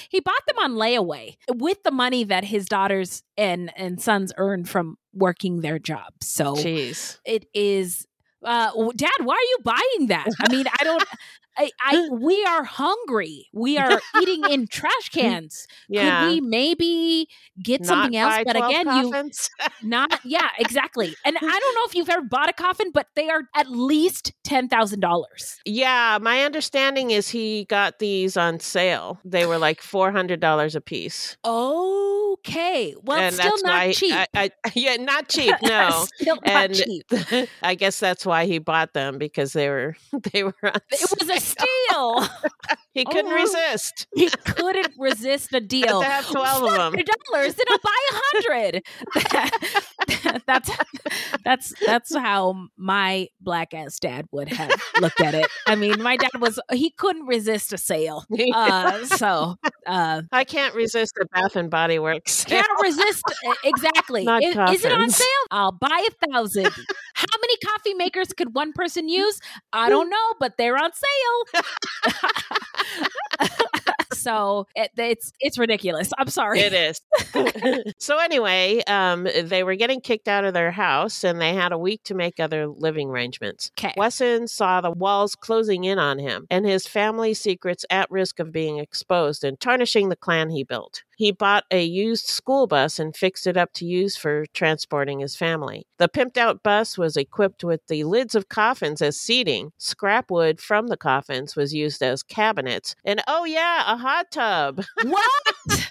he bought them on layaway with the money that his daughters and and sons earned from working their jobs. So Jeez. it is uh dad why are you buying that i mean i don't I, I we are hungry we are eating in trash cans Yeah. could we maybe get Not something else but again coffins? you not yeah exactly and i don't know if you've ever bought a coffin but they are at least $10000 Yeah, my understanding is he got these on sale. They were like four hundred dollars a piece. okay well and still not cheap I, I, yeah, not cheap. No, Still not and cheap. I guess that's why he bought them because they were they were. On it was a steal. He couldn't Oh. resist. he couldn't resist a deal. to have 12 of 'em. hundred dollars then i'll buy a hundred. That's that's that's how my black ass dad would have looked at it. I mean my dad was he couldn't resist a sale. Uh so uh I can't resist a Bath and Body Works. can't resist exactly. Is, is it on sale? I'll buy a thousand how many coffee makers could one person use? I hmm. don't know but they're on sale so it, it's it's ridiculous i'm sorry It is. so anyway, um, they were getting kicked out of their house, and they had a week to make other living arrangements. Okay. Wesson saw the walls closing in on him, and his family secrets at risk of being exposed and tarnishing the clan he built. He bought a used school bus and fixed it up to use for transporting his family. The pimped out bus was equipped with the lids of coffins as seating. Scrap wood from the coffins was used as cabinets. And oh, yeah, a hot tub. What?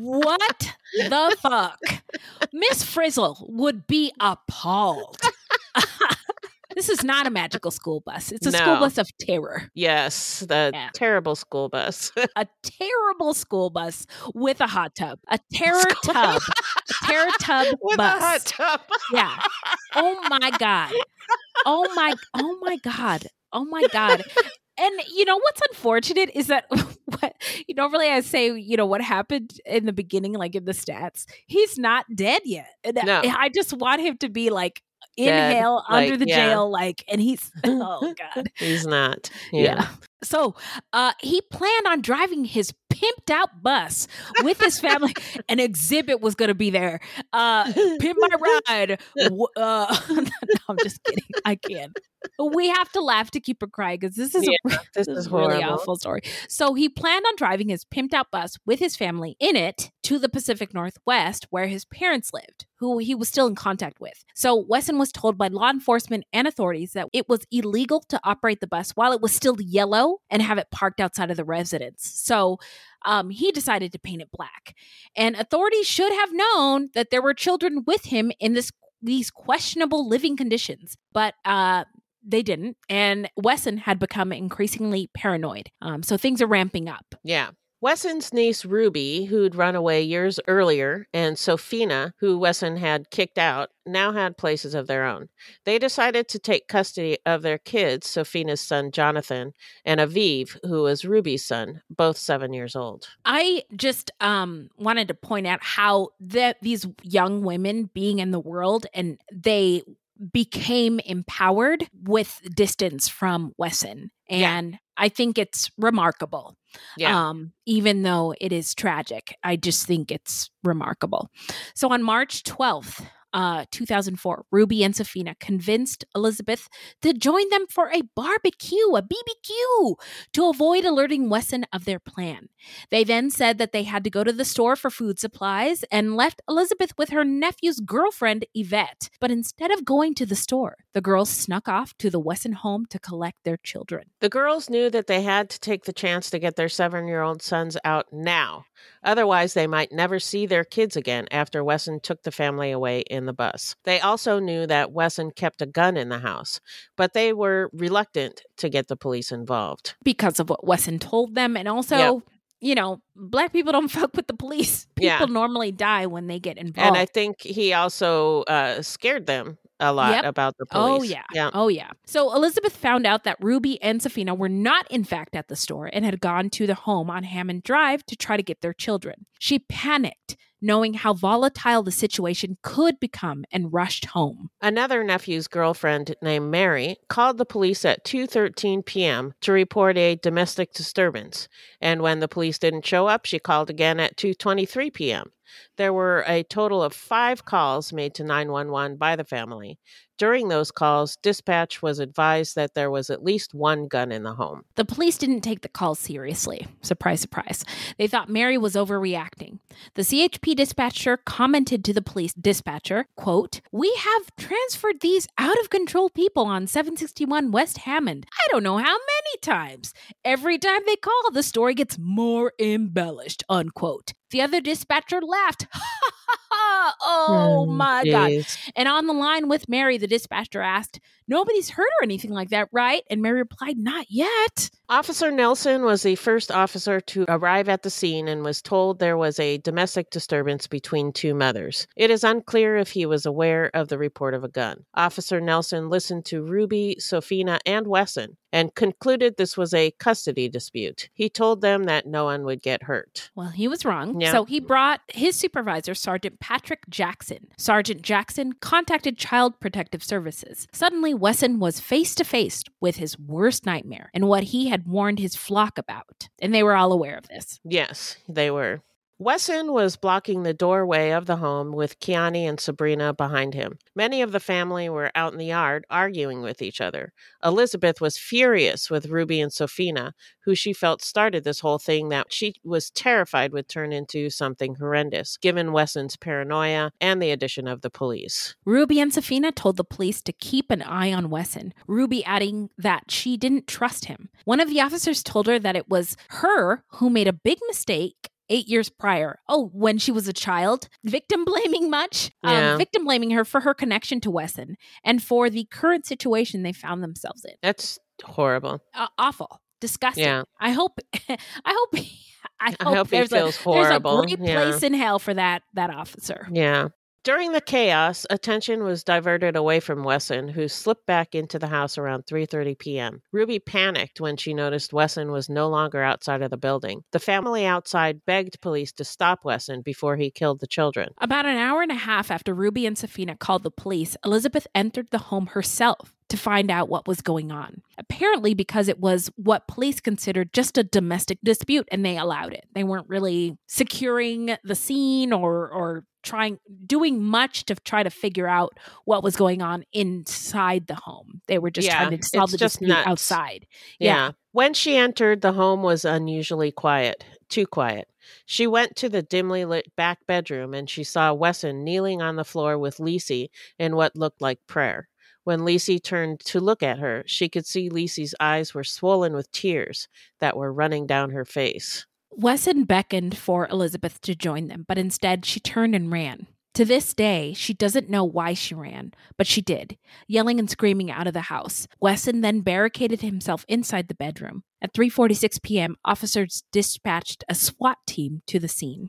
what the fuck? Miss Frizzle would be appalled. this is not a magical school bus. It's a school bus of terror. Yes, the Yeah. terrible school bus. A terrible school bus with a hot tub. A terror tub. A terror tub With bus. a hot tub. Yeah. Oh my god. Oh my oh my god. Oh my god. And you know what's unfortunate is that what you normally I say, you know, what happened in the beginning, like in the stats, he's not dead yet. And No. I I just want him to be like Dead, inhale under like, the yeah. jail, like and he's oh god. He's not. Yeah. So uh he planned on driving his pimped out bus with his family. An exhibit was going to be there. Uh, pimp my ride. Uh, no, I'm just kidding. I can't. We have to laugh to keep it crying because this is Yeah, a, this this is is really awful story. So he planned on driving his pimped out bus with his family in it to the Pacific Northwest where his parents lived, who he was still in contact with. So Wesson was told by law enforcement and authorities that it was illegal to operate the bus while it was still yellow and have it parked outside of the residence. So um, he decided to paint it black. And authorities should have known that there were children with him in this these questionable living conditions, but uh, they didn't. And Wesson had become increasingly paranoid. Um, so things are ramping up. Yeah. Wesson's niece Ruby, who'd run away years earlier, and Sophina, who Wesson had kicked out, now had places of their own. They decided to take custody of their kids, Sophina's son Jonathan, and Aviv, who was Ruby's son, both seven years old. I just um, wanted to point out how that these young women being in the world and they became empowered with distance from Wesson. And I think it's remarkable. Yeah. Um, even though it is tragic, I just think it's remarkable. So on March 12th, uh, 2004, Ruby and Safina convinced Elizabeth to join them for a barbecue, a BBQ, to avoid alerting Wesson of their plan. They then said that they had to go to the store for food supplies and left Elizabeth with her nephew's girlfriend, Yvette. But instead of going to the store, the girls snuck off to the Wesson home to collect their children. The girls knew that they had to take the chance to get their seven year old sons out now. Otherwise, they might never see their kids again after Wesson took the family away in the bus. They also knew that Wesson kept a gun in the house, but they were reluctant to get the police involved. because of what Wesson told them. And also, Yep. you know, black people don't fuck with the police. People Yeah. normally die when they get involved. And I think he also uh, scared them a lot Yep. about the oh, police. Oh yeah. Yeah. Oh yeah. So Elizabeth found out that Ruby and Safina were not in fact at the store and had gone to the home on Hammond Drive to try to get their children. She panicked knowing how volatile the situation could become and rushed home. Another nephew's girlfriend named Mary called the police at 2:13 p.m. to report a domestic disturbance, and when the police didn't show up, she called again at 2:23 p.m. There were a total of 5 calls made to 911 by the family. During those calls, dispatch was advised that there was at least one gun in the home. The police didn't take the call seriously. Surprise, surprise. They thought Mary was overreacting. The CHP dispatcher commented to the police dispatcher, quote, We have transferred these out of control people on 761 West Hammond. I don't know how many times. Every time they call, the story gets more embellished, unquote. The other dispatcher laughed. Hmm, oh my God. And on the line with Mary, the dispatcher asked, Nobody's hurt or anything like that, right? And Mary replied, Not yet. Officer Nelson was the first officer to arrive at the scene and was told there was a domestic disturbance between two mothers. It is unclear if he was aware of the report of a gun. Officer Nelson listened to Ruby, Sophina, and Wesson and concluded this was a custody dispute. He told them that no one would get hurt. Well, he was wrong. Yeah. So he brought his supervisor, Sergeant Patrick Jackson. Sergeant Jackson contacted Child Protective Services. Suddenly, Wesson was face to face with his worst nightmare and what he had warned his flock about. And they were all aware of this. Yes, they were. Wesson was blocking the doorway of the home with Kiani and Sabrina behind him. Many of the family were out in the yard arguing with each other. Elizabeth was furious with Ruby and Sophina, who she felt started this whole thing that she was terrified would turn into something horrendous, given Wesson's paranoia and the addition of the police. Ruby and Safina told the police to keep an eye on Wesson, Ruby adding that she didn't trust him. One of the officers told her that it was her who made a big mistake eight years prior. Oh, when she was a child. Victim blaming much? Yeah. Um, victim blaming her for her connection to Wesson and for the current situation they found themselves in. That's horrible. Uh, awful. Disgusting. Yeah. I hope. I hope. I hope, hope he there's feels a, horrible. There's a great Yeah. place in hell for that that officer. Yeah. During the chaos, attention was diverted away from Wesson, who slipped back into the house around 3:30 p.m. Ruby panicked when she noticed Wesson was no longer outside of the building. The family outside begged police to stop Wesson before he killed the children. About an hour and a half after Ruby and Safina called the police, Elizabeth entered the home herself to find out what was going on. Apparently, because it was what police considered just a domestic dispute and they allowed it. They weren't really securing the scene or, or trying doing much to try to figure out what was going on inside the home. They were just Yeah, trying to solve the just dispute nuts. outside. Yeah. When she entered, the home was unusually quiet, too quiet. She went to the dimly lit back bedroom and she saw Wesson kneeling on the floor with Lisi in what looked like prayer. When Lisi turned to look at her, she could see Lisi's eyes were swollen with tears that were running down her face. Wesson beckoned for Elizabeth to join them, but instead she turned and ran. To this day, she doesn't know why she ran, but she did, yelling and screaming out of the house. Wesson then barricaded himself inside the bedroom. At 3:46 p.m., officers dispatched a SWAT team to the scene.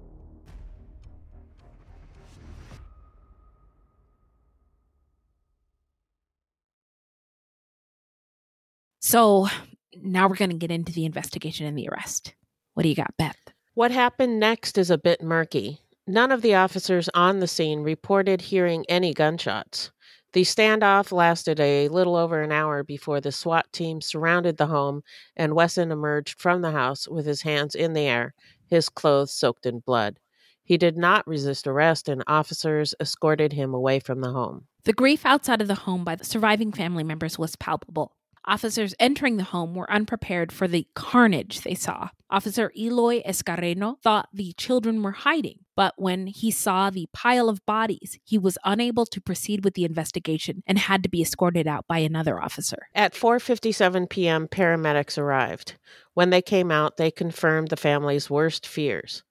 So now we're going to get into the investigation and the arrest. What do you got, Beth? What happened next is a bit murky. None of the officers on the scene reported hearing any gunshots. The standoff lasted a little over an hour before the SWAT team surrounded the home and Wesson emerged from the house with his hands in the air, his clothes soaked in blood. He did not resist arrest, and officers escorted him away from the home. The grief outside of the home by the surviving family members was palpable. Officers entering the home were unprepared for the carnage they saw. Officer Eloy Escarreno thought the children were hiding, but when he saw the pile of bodies, he was unable to proceed with the investigation and had to be escorted out by another officer. At 4:57 p.m., paramedics arrived. When they came out, they confirmed the family's worst fears.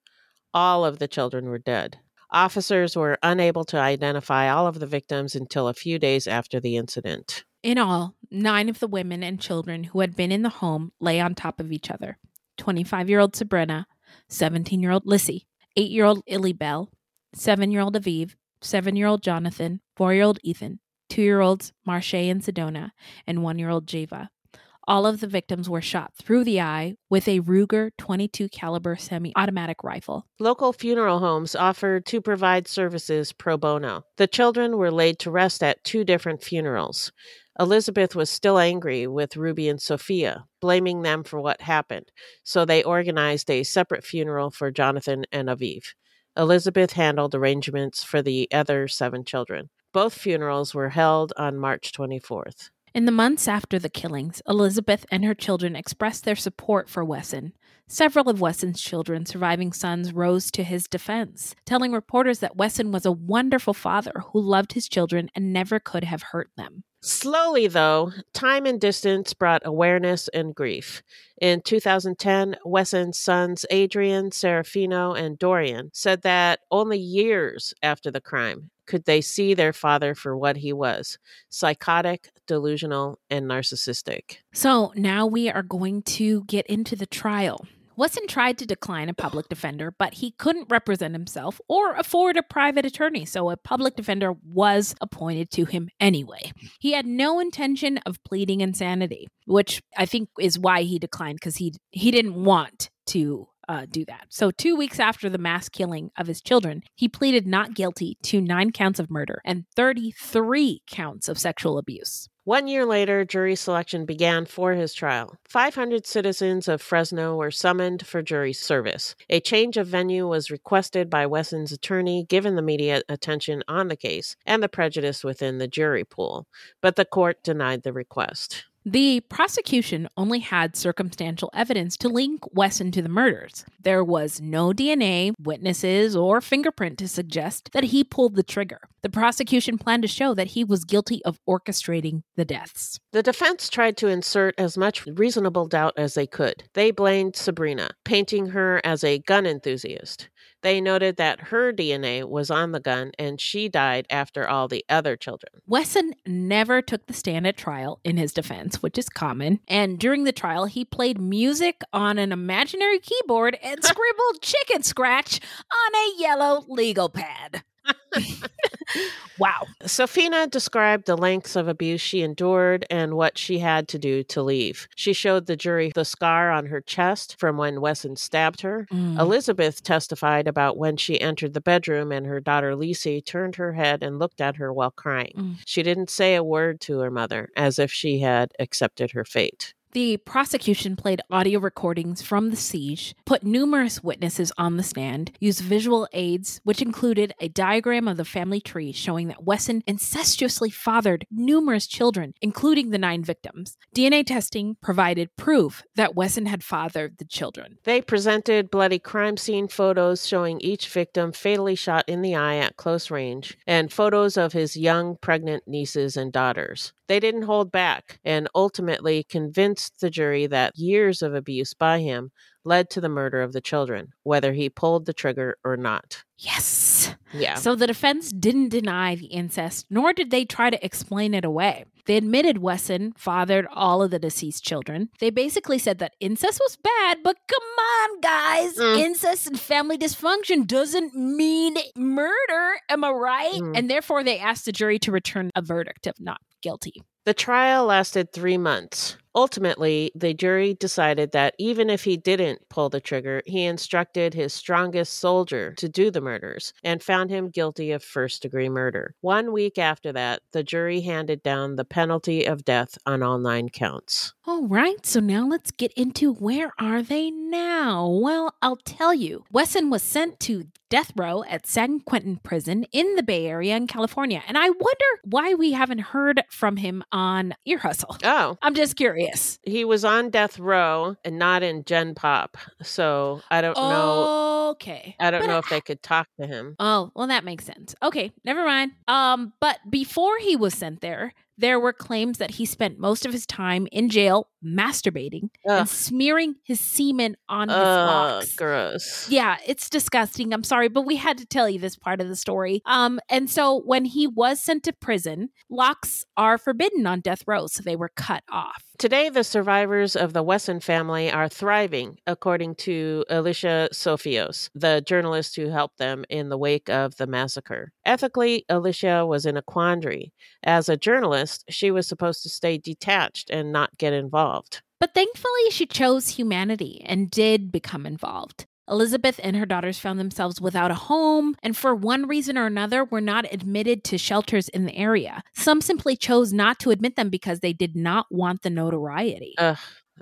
All of the children were dead. Officers were unable to identify all of the victims until a few days after the incident. In all, nine of the women and children who had been in the home lay on top of each other 25 year old Sabrina, 17 year old Lissy, 8 year old Illabelle, 7 year old Aviv, 7 year old Jonathan, 4 year old Ethan, 2 year olds Marche and Sedona, and 1 year old Java. All of the victims were shot through the eye with a Ruger 22 caliber semi-automatic rifle. Local funeral homes offered to provide services pro bono. The children were laid to rest at two different funerals. Elizabeth was still angry with Ruby and Sophia, blaming them for what happened, so they organized a separate funeral for Jonathan and Aviv. Elizabeth handled arrangements for the other seven children. Both funerals were held on March 24th. In the months after the killings, Elizabeth and her children expressed their support for Wesson. Several of Wesson's children, surviving sons, rose to his defense, telling reporters that Wesson was a wonderful father who loved his children and never could have hurt them. Slowly, though, time and distance brought awareness and grief. In 2010, Wesson's sons Adrian, Serafino, and Dorian said that only years after the crime could they see their father for what he was psychotic, delusional, and narcissistic. So now we are going to get into the trial. Wesson tried to decline a public defender, but he couldn't represent himself or afford a private attorney, so a public defender was appointed to him anyway. He had no intention of pleading insanity, which I think is why he declined because he he didn't want to uh, do that. So, two weeks after the mass killing of his children, he pleaded not guilty to nine counts of murder and 33 counts of sexual abuse. One year later, jury selection began for his trial. 500 citizens of Fresno were summoned for jury service. A change of venue was requested by Wesson's attorney, given the media attention on the case and the prejudice within the jury pool, but the court denied the request. The prosecution only had circumstantial evidence to link Wesson to the murders. There was no DNA, witnesses, or fingerprint to suggest that he pulled the trigger. The prosecution planned to show that he was guilty of orchestrating the deaths. The defense tried to insert as much reasonable doubt as they could. They blamed Sabrina, painting her as a gun enthusiast. They noted that her DNA was on the gun and she died after all the other children. Wesson never took the stand at trial in his defense, which is common. And during the trial, he played music on an imaginary keyboard and scribbled chicken scratch on a yellow legal pad. Wow. Sophina described the lengths of abuse she endured and what she had to do to leave. She showed the jury the scar on her chest from when Wesson stabbed her. Mm. Elizabeth testified about when she entered the bedroom and her daughter Lisi turned her head and looked at her while crying. Mm. She didn't say a word to her mother, as if she had accepted her fate. The prosecution played audio recordings from the siege, put numerous witnesses on the stand, used visual aids, which included a diagram of the family tree showing that Wesson incestuously fathered numerous children, including the nine victims. DNA testing provided proof that Wesson had fathered the children. They presented bloody crime scene photos showing each victim fatally shot in the eye at close range, and photos of his young pregnant nieces and daughters. They didn't hold back and ultimately convinced the jury that years of abuse by him led to the murder of the children, whether he pulled the trigger or not. Yes. Yeah. So the defense didn't deny the incest, nor did they try to explain it away. They admitted Wesson fathered all of the deceased children. They basically said that incest was bad, but come on, guys. Incest and family dysfunction doesn't mean murder. Am I right? Mm. And therefore, they asked the jury to return a verdict of not guilty. The trial lasted three months. Ultimately, the jury decided that even if he didn't pull the trigger, he instructed his strongest soldier to do the murders and found him guilty of first degree murder. One week after that, the jury handed down the penalty of death on all nine counts. All right, so now let's get into where are they now? Well, I'll tell you. Wesson was sent to death row at San Quentin Prison in the Bay Area in California. And I wonder why we haven't heard from him on Ear Hustle. Oh. I'm just curious. He was on death row and not in Gen Pop. So I don't know. Okay. I don't But know if they could talk to him. Oh, well, that makes sense. Okay, never mind. Um, but before he was sent there, there were claims that he spent most of his time in jail masturbating and smearing his semen on his Ugh, locks. gross. Yeah, it's disgusting. I'm sorry, but we had to tell you this part of the story. Um, and so when he was sent to prison, locks are forbidden on death row, so they were cut off. Today, the survivors of the Wesson family are thriving, according to Alicia Sofios, the journalist who helped them in the wake of the massacre. Ethically, Alicia was in a quandary. As a journalist, she was supposed to stay detached and not get involved. But thankfully, she chose humanity and did become involved. Elizabeth and her daughters found themselves without a home, and for one reason or another, were not admitted to shelters in the area. Some simply chose not to admit them because they did not want the notoriety. Ugh,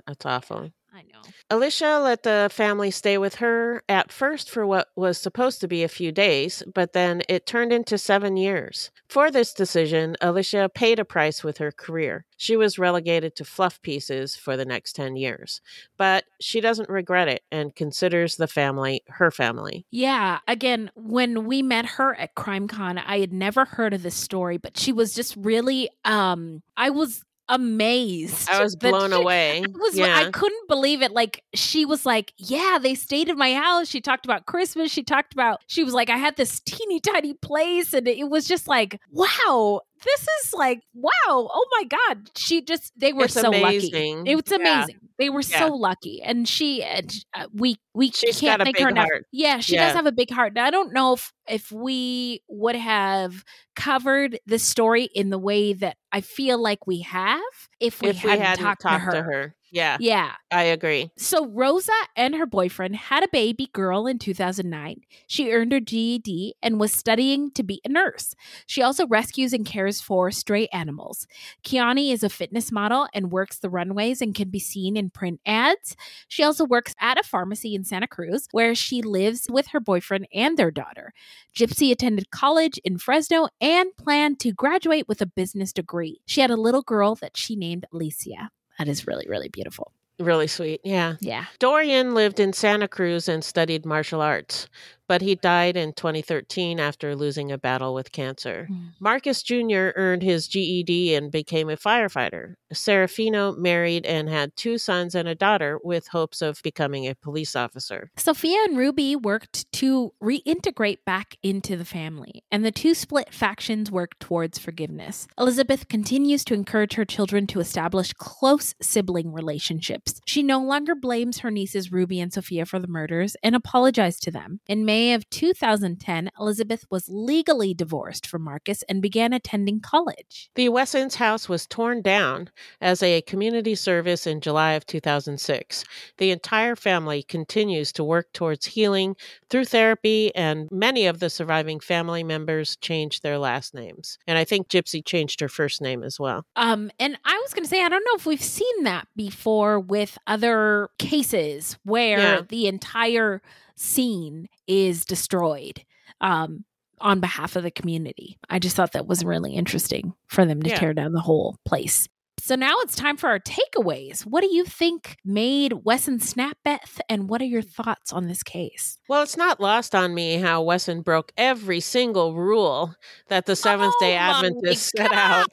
that's awful. I know. Alicia let the family stay with her at first for what was supposed to be a few days, but then it turned into seven years. For this decision, Alicia paid a price with her career. She was relegated to fluff pieces for the next 10 years, but she doesn't regret it and considers the family her family. Yeah, again, when we met her at CrimeCon, I had never heard of this story, but she was just really um I was amazed. I was blown she- away. I was Yeah. I couldn't believe it. Like she was like, "Yeah, they stayed in my house." She talked about Christmas. She talked about she was like, "I had this teeny tiny place," and it was just like, "Wow." This is like wow! Oh my god! She just they were It's so amazing. lucky. It was Yeah. amazing. They were Yeah. so lucky, and she and uh, we we She's can't thank her enough. Yeah, she Yeah. does have a big heart. Now, I don't know if if we would have covered this story in the way that I feel like we have if we if we hadn't, hadn't talked, talked to, her. to her. Yeah. Yeah. I agree. So Rosa and her boyfriend had a baby girl in 2009. She earned her GED and was studying to be a nurse. She also rescues and cares for stray animals. Kiani is a fitness model and works the runways and can be seen in print ads. She also works at a pharmacy in Santa Cruz where she lives with her boyfriend and their daughter. Gypsy attended college in Fresno and planned to graduate with a business degree. She had a little girl that she named Alicia. That is really, really beautiful. Really sweet. Yeah. Yeah. Dorian lived in Santa Cruz and studied martial arts, but he died in 2013 after losing a battle with cancer. Mm. Marcus Jr. earned his GED and became a firefighter. Serafino married and had two sons and a daughter with hopes of becoming a police officer. Sophia and Ruby worked to reintegrate back into the family, and the two split factions worked towards forgiveness. Elizabeth continues to encourage her children to establish close sibling relationships. She no longer blames her nieces Ruby and Sophia for the murders and apologized to them. In May of 2010, Elizabeth was legally divorced from Marcus and began attending college. The Wessons house was torn down as a community service in July of 2006. The entire family continues to work towards healing through therapy, and many of the surviving family members changed their last names. And I think Gypsy changed her first name as well. Um, and I was going to say, I don't know if we've seen that before with other cases where Yeah. the entire scene is destroyed um, on behalf of the community. I just thought that was really interesting for them to Yeah. tear down the whole place. So now it's time for our takeaways. What do you think made Wesson snap Beth, and what are your thoughts on this case? Well, it's not lost on me how Wesson broke every single rule that the Seventh day Oh Adventists set out.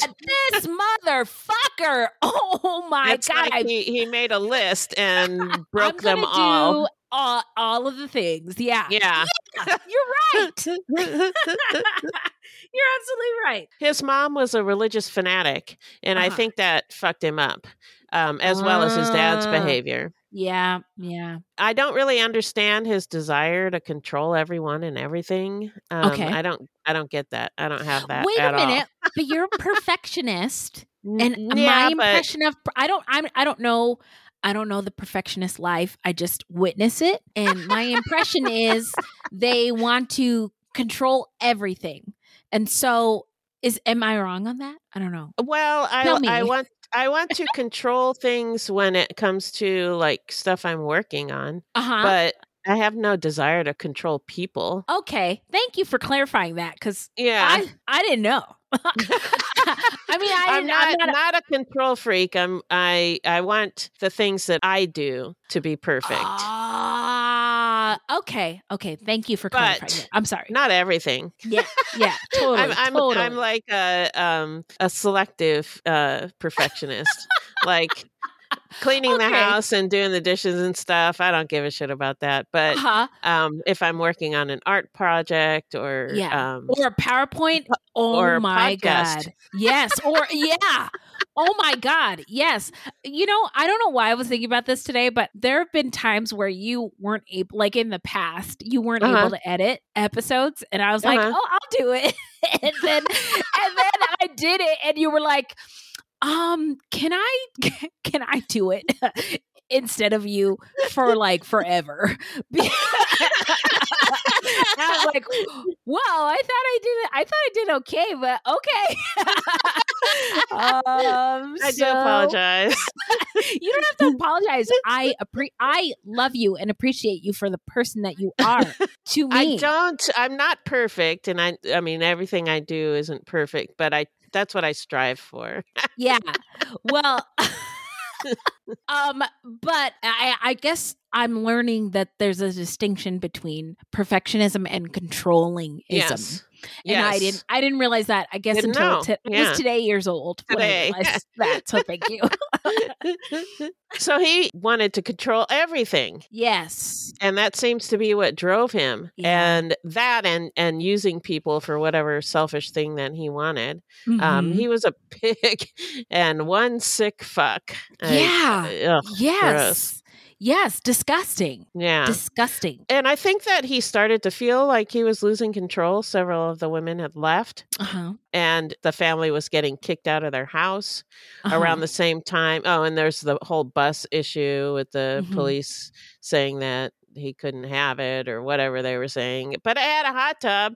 This motherfucker! Oh my It's god! like he, he made a list and broke them gonna all. All, all of the things. Yeah. Yeah. You're right. You're absolutely right. His mom was a religious fanatic, and I Uh-huh. think that fucked him up, um, as well as his dad's Ah. behavior. Yeah. Yeah. I don't really understand his desire to control everyone and everything. Um, Okay. I don't. I don't get that. I don't have that. Wait a minute. but you're a perfectionist. and yeah, my but- impression of I don't I'm I don't know I don't know the perfectionist life. I just witness it. And my impression is they want to control everything. And so is am I wrong on that? I don't know. Well, I. I want I want to control things when it comes to like stuff I'm working on, Uh-huh. but I have no desire to control people. Okay. Thank you for clarifying that because Yeah. I, I didn't know. I mean, I I'm didn't, not, I'm not, a, control freak. I'm I I want the things that I do to be perfect. Ah, okay. Okay. Thank you for clarifying. But it. I'm sorry. Not everything. Yeah. Yeah. Totally. I'm I'm, totally. I'm like a um a selective uh perfectionist. like cleaning the house and doing the dishes and stuff. I don't give a shit about that. But Uh-huh. um if I'm working on an art project or Yeah. um or a PowerPoint. Oh or my podcast. God. Yes. Or, yeah. Oh my God. Yes. You know, I don't know why I was thinking about this today, but there have been times where you weren't able, like in the past, you weren't Uh-huh. able to edit episodes. And I was like, Uh-huh. oh, I'll do it. and then, and then I did it. And you were like, um, can I, can I do it? Instead of you for like forever. I was like, well, I thought I did it. I thought I did okay, but okay. um, I do apologize. you don't have to apologize. I appre- I love you and appreciate you for the person that you are to me. I don't I'm not perfect and I I mean everything I do isn't perfect, but I that's what I strive for. yeah. Well, um, but I, I guess I'm learning that there's a distinction between perfectionism and controllingism. Yes. And I didn't I didn't realize that. I guess Didn't until t- I Yeah. was today years old when I Today. realized that. So thank you. so he wanted to control everything. yes. And that seems to be what drove him. And that and and using people for whatever selfish thing that he wanted. Um Mhm. he was a pig and one sick fuck. I- Yeah. ugh, Yes. gross. Yes, disgusting. Yeah. Disgusting. And I think that he started to feel like he was losing control. Several of the women had left. Uh-huh. And the family was getting kicked out of their house Uh-huh. around the same time. Oh, and there's the whole bus issue with the Mhm. police saying that he couldn't have it or whatever they were saying. But I had a hot tub.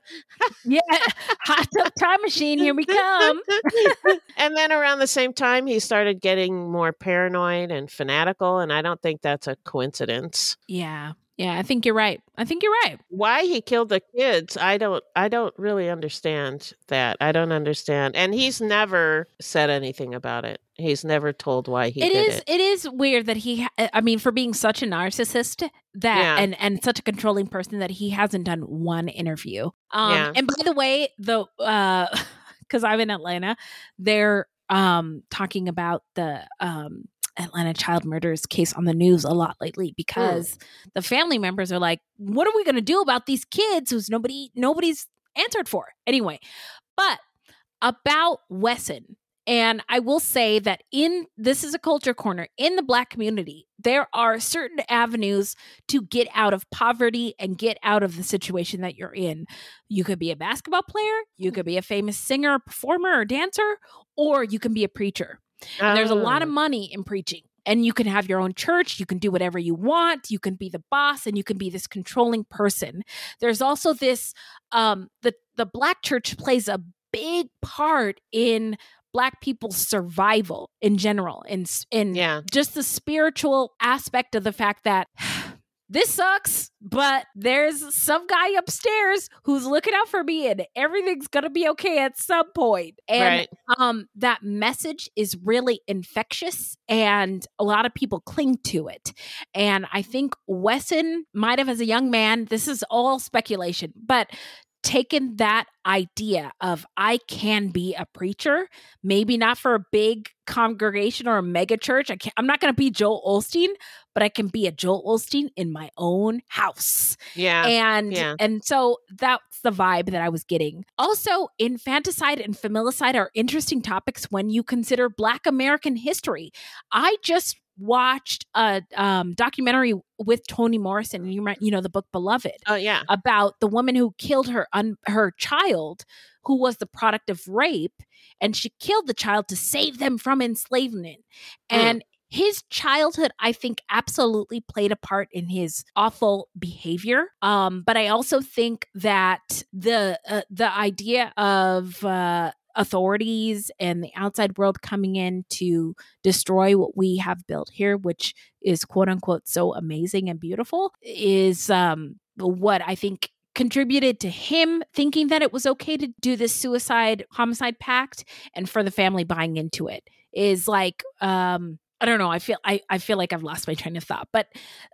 yeah, hot tub time machine. Here we come. and then around the same time, he started getting more paranoid and fanatical. And I don't think that's a coincidence. Yeah. Yeah, I think you're right. I think you're right. Why he killed the kids, I don't I don't really understand that. I don't understand. And he's never said anything about it. He's never told why he It did is. it. It is weird that he. I mean, for being such a narcissist, that Yeah. and and such a controlling person that he hasn't done one interview. Um, Yeah. And by the way, the uh, because I'm in Atlanta, they're um talking about the um Atlanta child murders case on the news a lot lately because the family members are like, "What are we going to do about these kids who's nobody nobody's answered for?" Anyway, but about Wesson. And I will say that in this is a culture corner in the black community, there are certain avenues to get out of poverty and get out of the situation that you're in. You could be a basketball player, you hmm. could be a famous singer, performer, or dancer, or you can be a preacher. And there's a lot of Oh. money in preaching. And you can have your own church, you can do whatever you want, you can be the boss and you can be this controlling person. There's also this um the the black church plays a big part in black people's survival in general in in Yeah. just the spiritual aspect of the fact that this sucks, but there's some guy upstairs who's looking out for me and everything's going to be okay at some point. And Right. um that message is really infectious and a lot of people cling to it. And I think Wesson might have as a young man, this is all speculation, but taken that idea of I can be a preacher, maybe not for a big congregation or a mega church. I can't, I'm not going to be Joel Osteen, but I can be a Joel Osteen in my own house. Yeah. And yeah. and so that's the vibe that I was getting. Also, infanticide and familicide are interesting topics when you consider Black American history. I just watched a um, documentary with Toni Morrison, you might you know the book Beloved Oh yeah. about the woman who killed her un- her child who was the product of rape and she killed the child to save them from enslavement. And his childhood i think absolutely played a part in his awful behavior. Um but i also think that the uh, the idea of uh authorities and the outside world coming in to destroy what we have built here which is quote unquote so amazing and beautiful is um what I think contributed to him thinking that it was okay to do this suicide homicide pact and for the family buying into it is like um I don't know. I feel I, I feel like I've lost my train of thought, but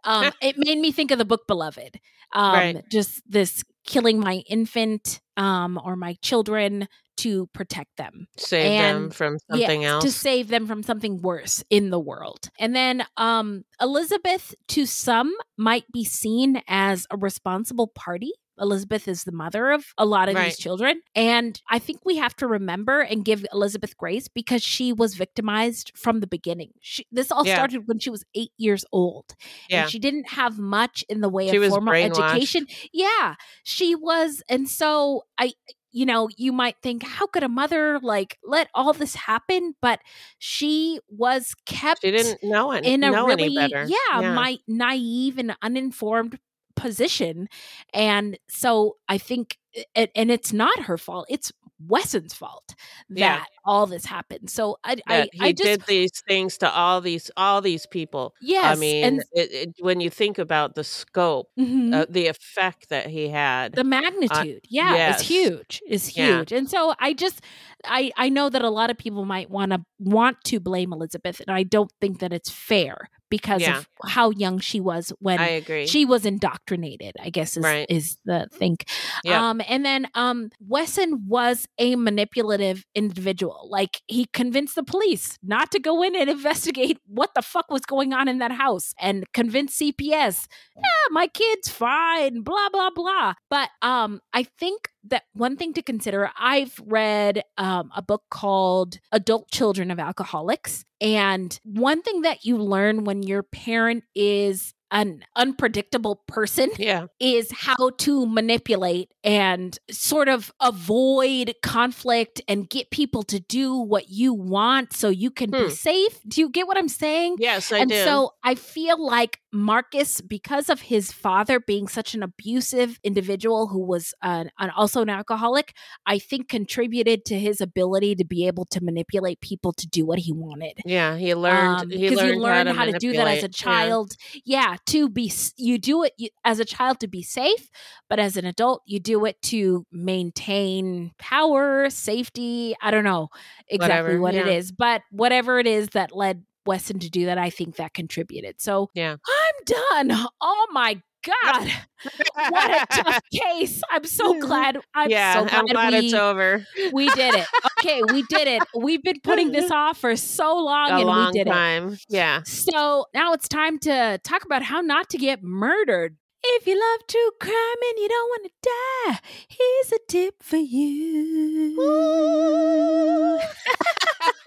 um, it made me think of the book Beloved. Um, Right. Just this killing my infant um, or my children to protect them, Save them from something yeah, else. to save them from something worse in the world. And then um, Elizabeth, to some, might be seen as a responsible party. Elizabeth is the mother of a lot of Right. these children. And I think we have to remember and give Elizabeth grace because she was victimized from the beginning. She, this all Yeah. started when she was eight years old. Yeah. And she didn't have much in the way She of formal education. Yeah, she was. And so I, you know, you might think, how could a mother like let all this happen? But she was kept She didn't know any- in a know really, better. yeah, Yeah. my naive and uninformed position. And so I think, eh, and, and it's not her fault. It's Wesson's fault that Yeah. all this happened. So I, I, I just, did these things to all these all these people. Yes, I mean, and- it, it, when you think about the scope, Mhm. uh, the effect that he had, the magnitude yeah yes. is huge is Yeah. huge and so i just i i know that a lot of people might want to want to blame elizabeth and i don't think that it's fair because Yeah. of how young she was when I agree. she was indoctrinated i guess is, Right. is the thing Yep. um and then um wesson was a manipulative individual like he convinced the police not to go in and investigate what the fuck was going on in that house and convinced cps yeah, my kid's fine, blah, blah, blah. But um, I think that one thing to consider. I've read um, a book called Adult Children of Alcoholics, and one thing that you learn when your parent is an unpredictable person yeah. is how to manipulate and sort of avoid conflict and get people to do what you want so you can Hmm. be safe. Do you get what I'm saying? Yes, I and do. so I feel like Marcus, because of his father being such an abusive individual who was an, an also an alcoholic, I think contributed to his ability to be able to manipulate people to do what he wanted. Yeah, he learned. Um, he because learned, learn how to, do that as a manipulate. Yeah. child. Yeah. to be you do it you, as a child to be safe, but as an adult you do it to maintain power, safety. I don't know exactly Whatever, what it yeah. is, but whatever it is that led Weston to do that, I think that contributed. So yeah, I'm done. Oh my god, what a tough case! I'm so mm-hmm. glad. I'm yeah, so glad, I'm glad we, it's over. We did it. Okay, we did it. We've been putting this off for so long, A and long we did it. time. Yeah. So now it's time to talk about how not to get murdered. If you love true crime and you don't want to die, here's a tip for you.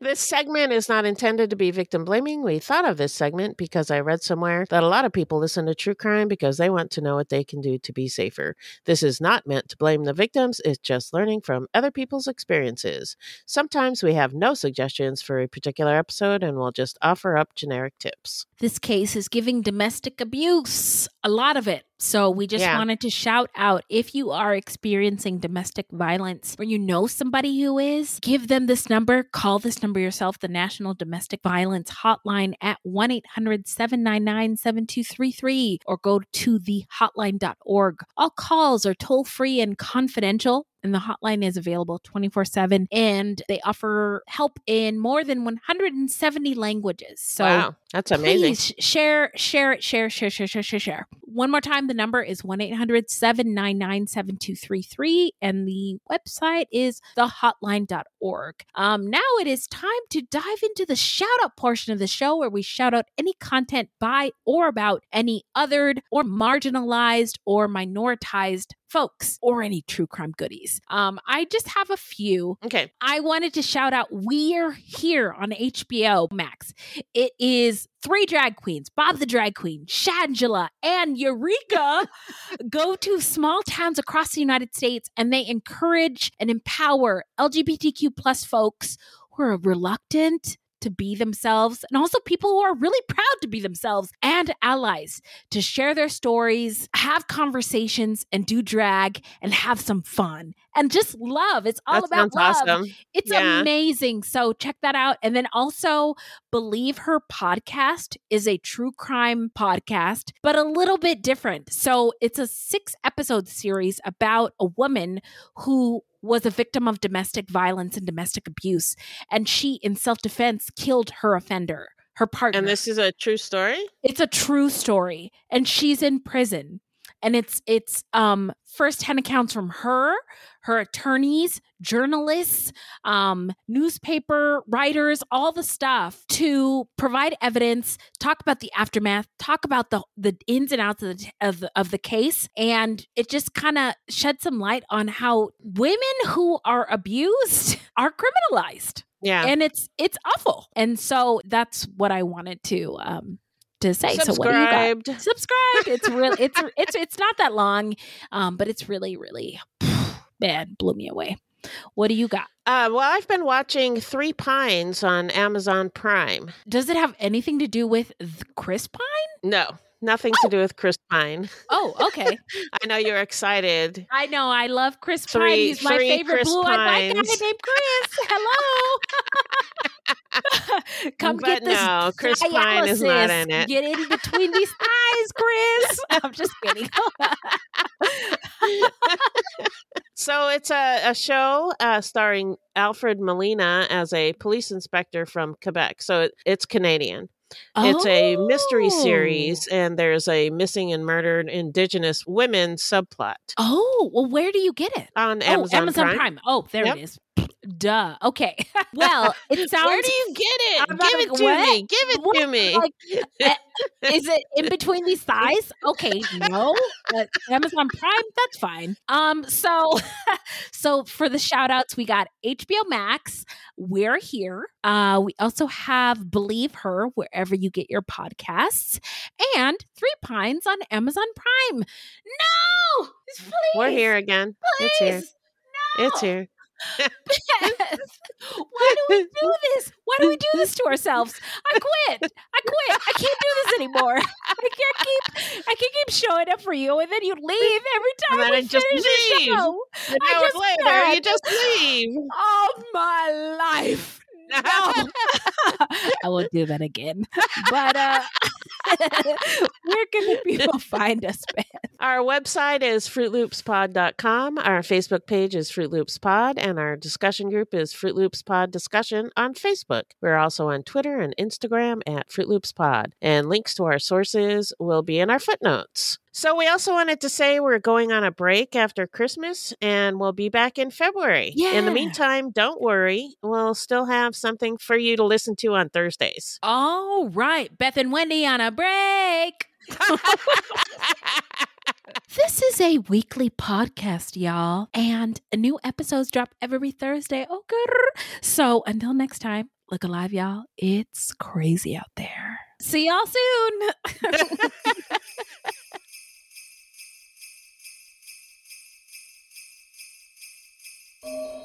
This segment is not intended to be victim blaming. We thought of this segment because I read somewhere that a lot of people listen to true crime because they want to know what they can do to be safer. This is not meant to blame the victims, it's just learning from other people's experiences. Sometimes we have no suggestions for a particular episode and we'll just offer up generic tips. This case is giving domestic abuse, a lot of it. So we just Yeah. wanted to shout out if you are experiencing domestic violence or you know somebody who is, give them this number, call this number yourself, the National Domestic Violence Hotline at 1 800 799 7233 or go to thehotline.org. All calls are toll free and confidential. And the hotline is available 24 7. And they offer help in more than 170 languages. So wow, that's amazing. Please share, share it, share, share, share, share, share, share. One more time, the number is 1 800 799 7233, and the website is thehotline.org. Um, now it is time to dive into the shout out portion of the show where we shout out any content by or about any othered or marginalized or minoritized folks or any true crime goodies. Um, I just have a few. Okay. I wanted to shout out We're Here on HBO Max. It is three drag queens, Bob the Drag Queen, Shangela, and Eureka go to small towns across the United States and they encourage and empower LGBTQ plus folks who are reluctant to be themselves and also people who are really proud to be themselves and allies to share their stories, have conversations and do drag and have some fun and just love. It's all That about love. awesome. It's Yeah. amazing. So check that out. And then also believe her podcast is a true crime podcast, but a little bit different. So it's a six episode series about a woman who was a victim of domestic violence and domestic abuse. And she, in self defense, killed her offender, her partner. And this is a true story? It's a true story, and she's in prison. And it's it's um firsthand accounts from her, her attorneys, journalists, um, newspaper writers, all the stuff to provide evidence, talk about the aftermath, talk about the the ins and outs of the of the, of the case, and it just kind of shed some light on how women who are abused are criminalized. Yeah. and it's it's awful. And so that's what I wanted to um to say. So what do you got? Subscribed. Subscribed. It's really It's it's it's not that long, um, but it's really really man blew me away. What do you got? Uh, well, I've been watching Three Pines on Amazon Prime. Does it have anything to do with Chris Pine? No, nothing to do with Chris Pine. Oh, okay. I know you're excited. I know. I love Chris Pine. He's my favorite blue-eyed white guy named Chris. Hello. Come But get this. no, Chris Pine is not in it. Get in between these thighs, Chris. I'm just kidding. So it's a, a show uh, starring Alfred Molina as a police inspector from Quebec. So it, it's Canadian. It's a mystery Oh. series, and there's a missing and murdered Indigenous women subplot Oh, well, where do you get it? on Oh, Amazon, Amazon Prime. Prime. Oh, there Yep. it is. Duh. Okay. Well, it sounds. Where do you get it? I'm Give like, it to what? me. Give it What? to me. Like, eh, is it in between these thighs? Okay, no. But Amazon Prime, that's fine. Um, so so for the shout outs, we got HBO Max, We're Here. Uh, we also have Believe Her wherever you get your podcasts, and Three Pines on Amazon Prime. No! Please. We're here again. It's here. Please. It's here. Beth, why do we do this? Why do we do this to ourselves? I quit. I quit. I can't do this anymore. I can't keep. I can't keep showing up for you, and then you leave every time then we I just leave. show. An I just later, you just leave. Oh my life. No, I won't do that again. But uh, where can the people find us, Beth? Our website is fruitloopspod.com. Our Facebook page is Fruit Loops Pod, and our discussion group is Fruit Loops Pod Discussion on Facebook. We're also on Twitter and Instagram at Fruit Loops Pod, and links to our sources will be in our footnotes. So, we also wanted to say we're going on a break after Christmas and we'll be back in February. Yeah. In the meantime, don't worry, we'll still have something for you to listen to on Thursdays. All right, Beth and Wendy on a break. this is a weekly podcast, y'all, and new episodes drop every Thursday. Oh, good. So until next time, look alive, y'all. It's crazy out there. See y'all soon. Música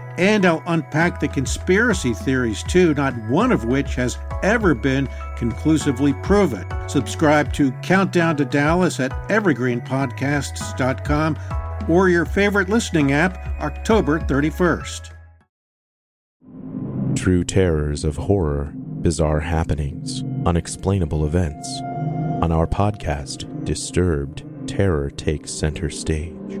and I'll unpack the conspiracy theories too, not one of which has ever been conclusively proven. Subscribe to Countdown to Dallas at evergreenpodcasts.com or your favorite listening app October 31st. True terrors of horror, bizarre happenings, unexplainable events. On our podcast, Disturbed, terror takes center stage.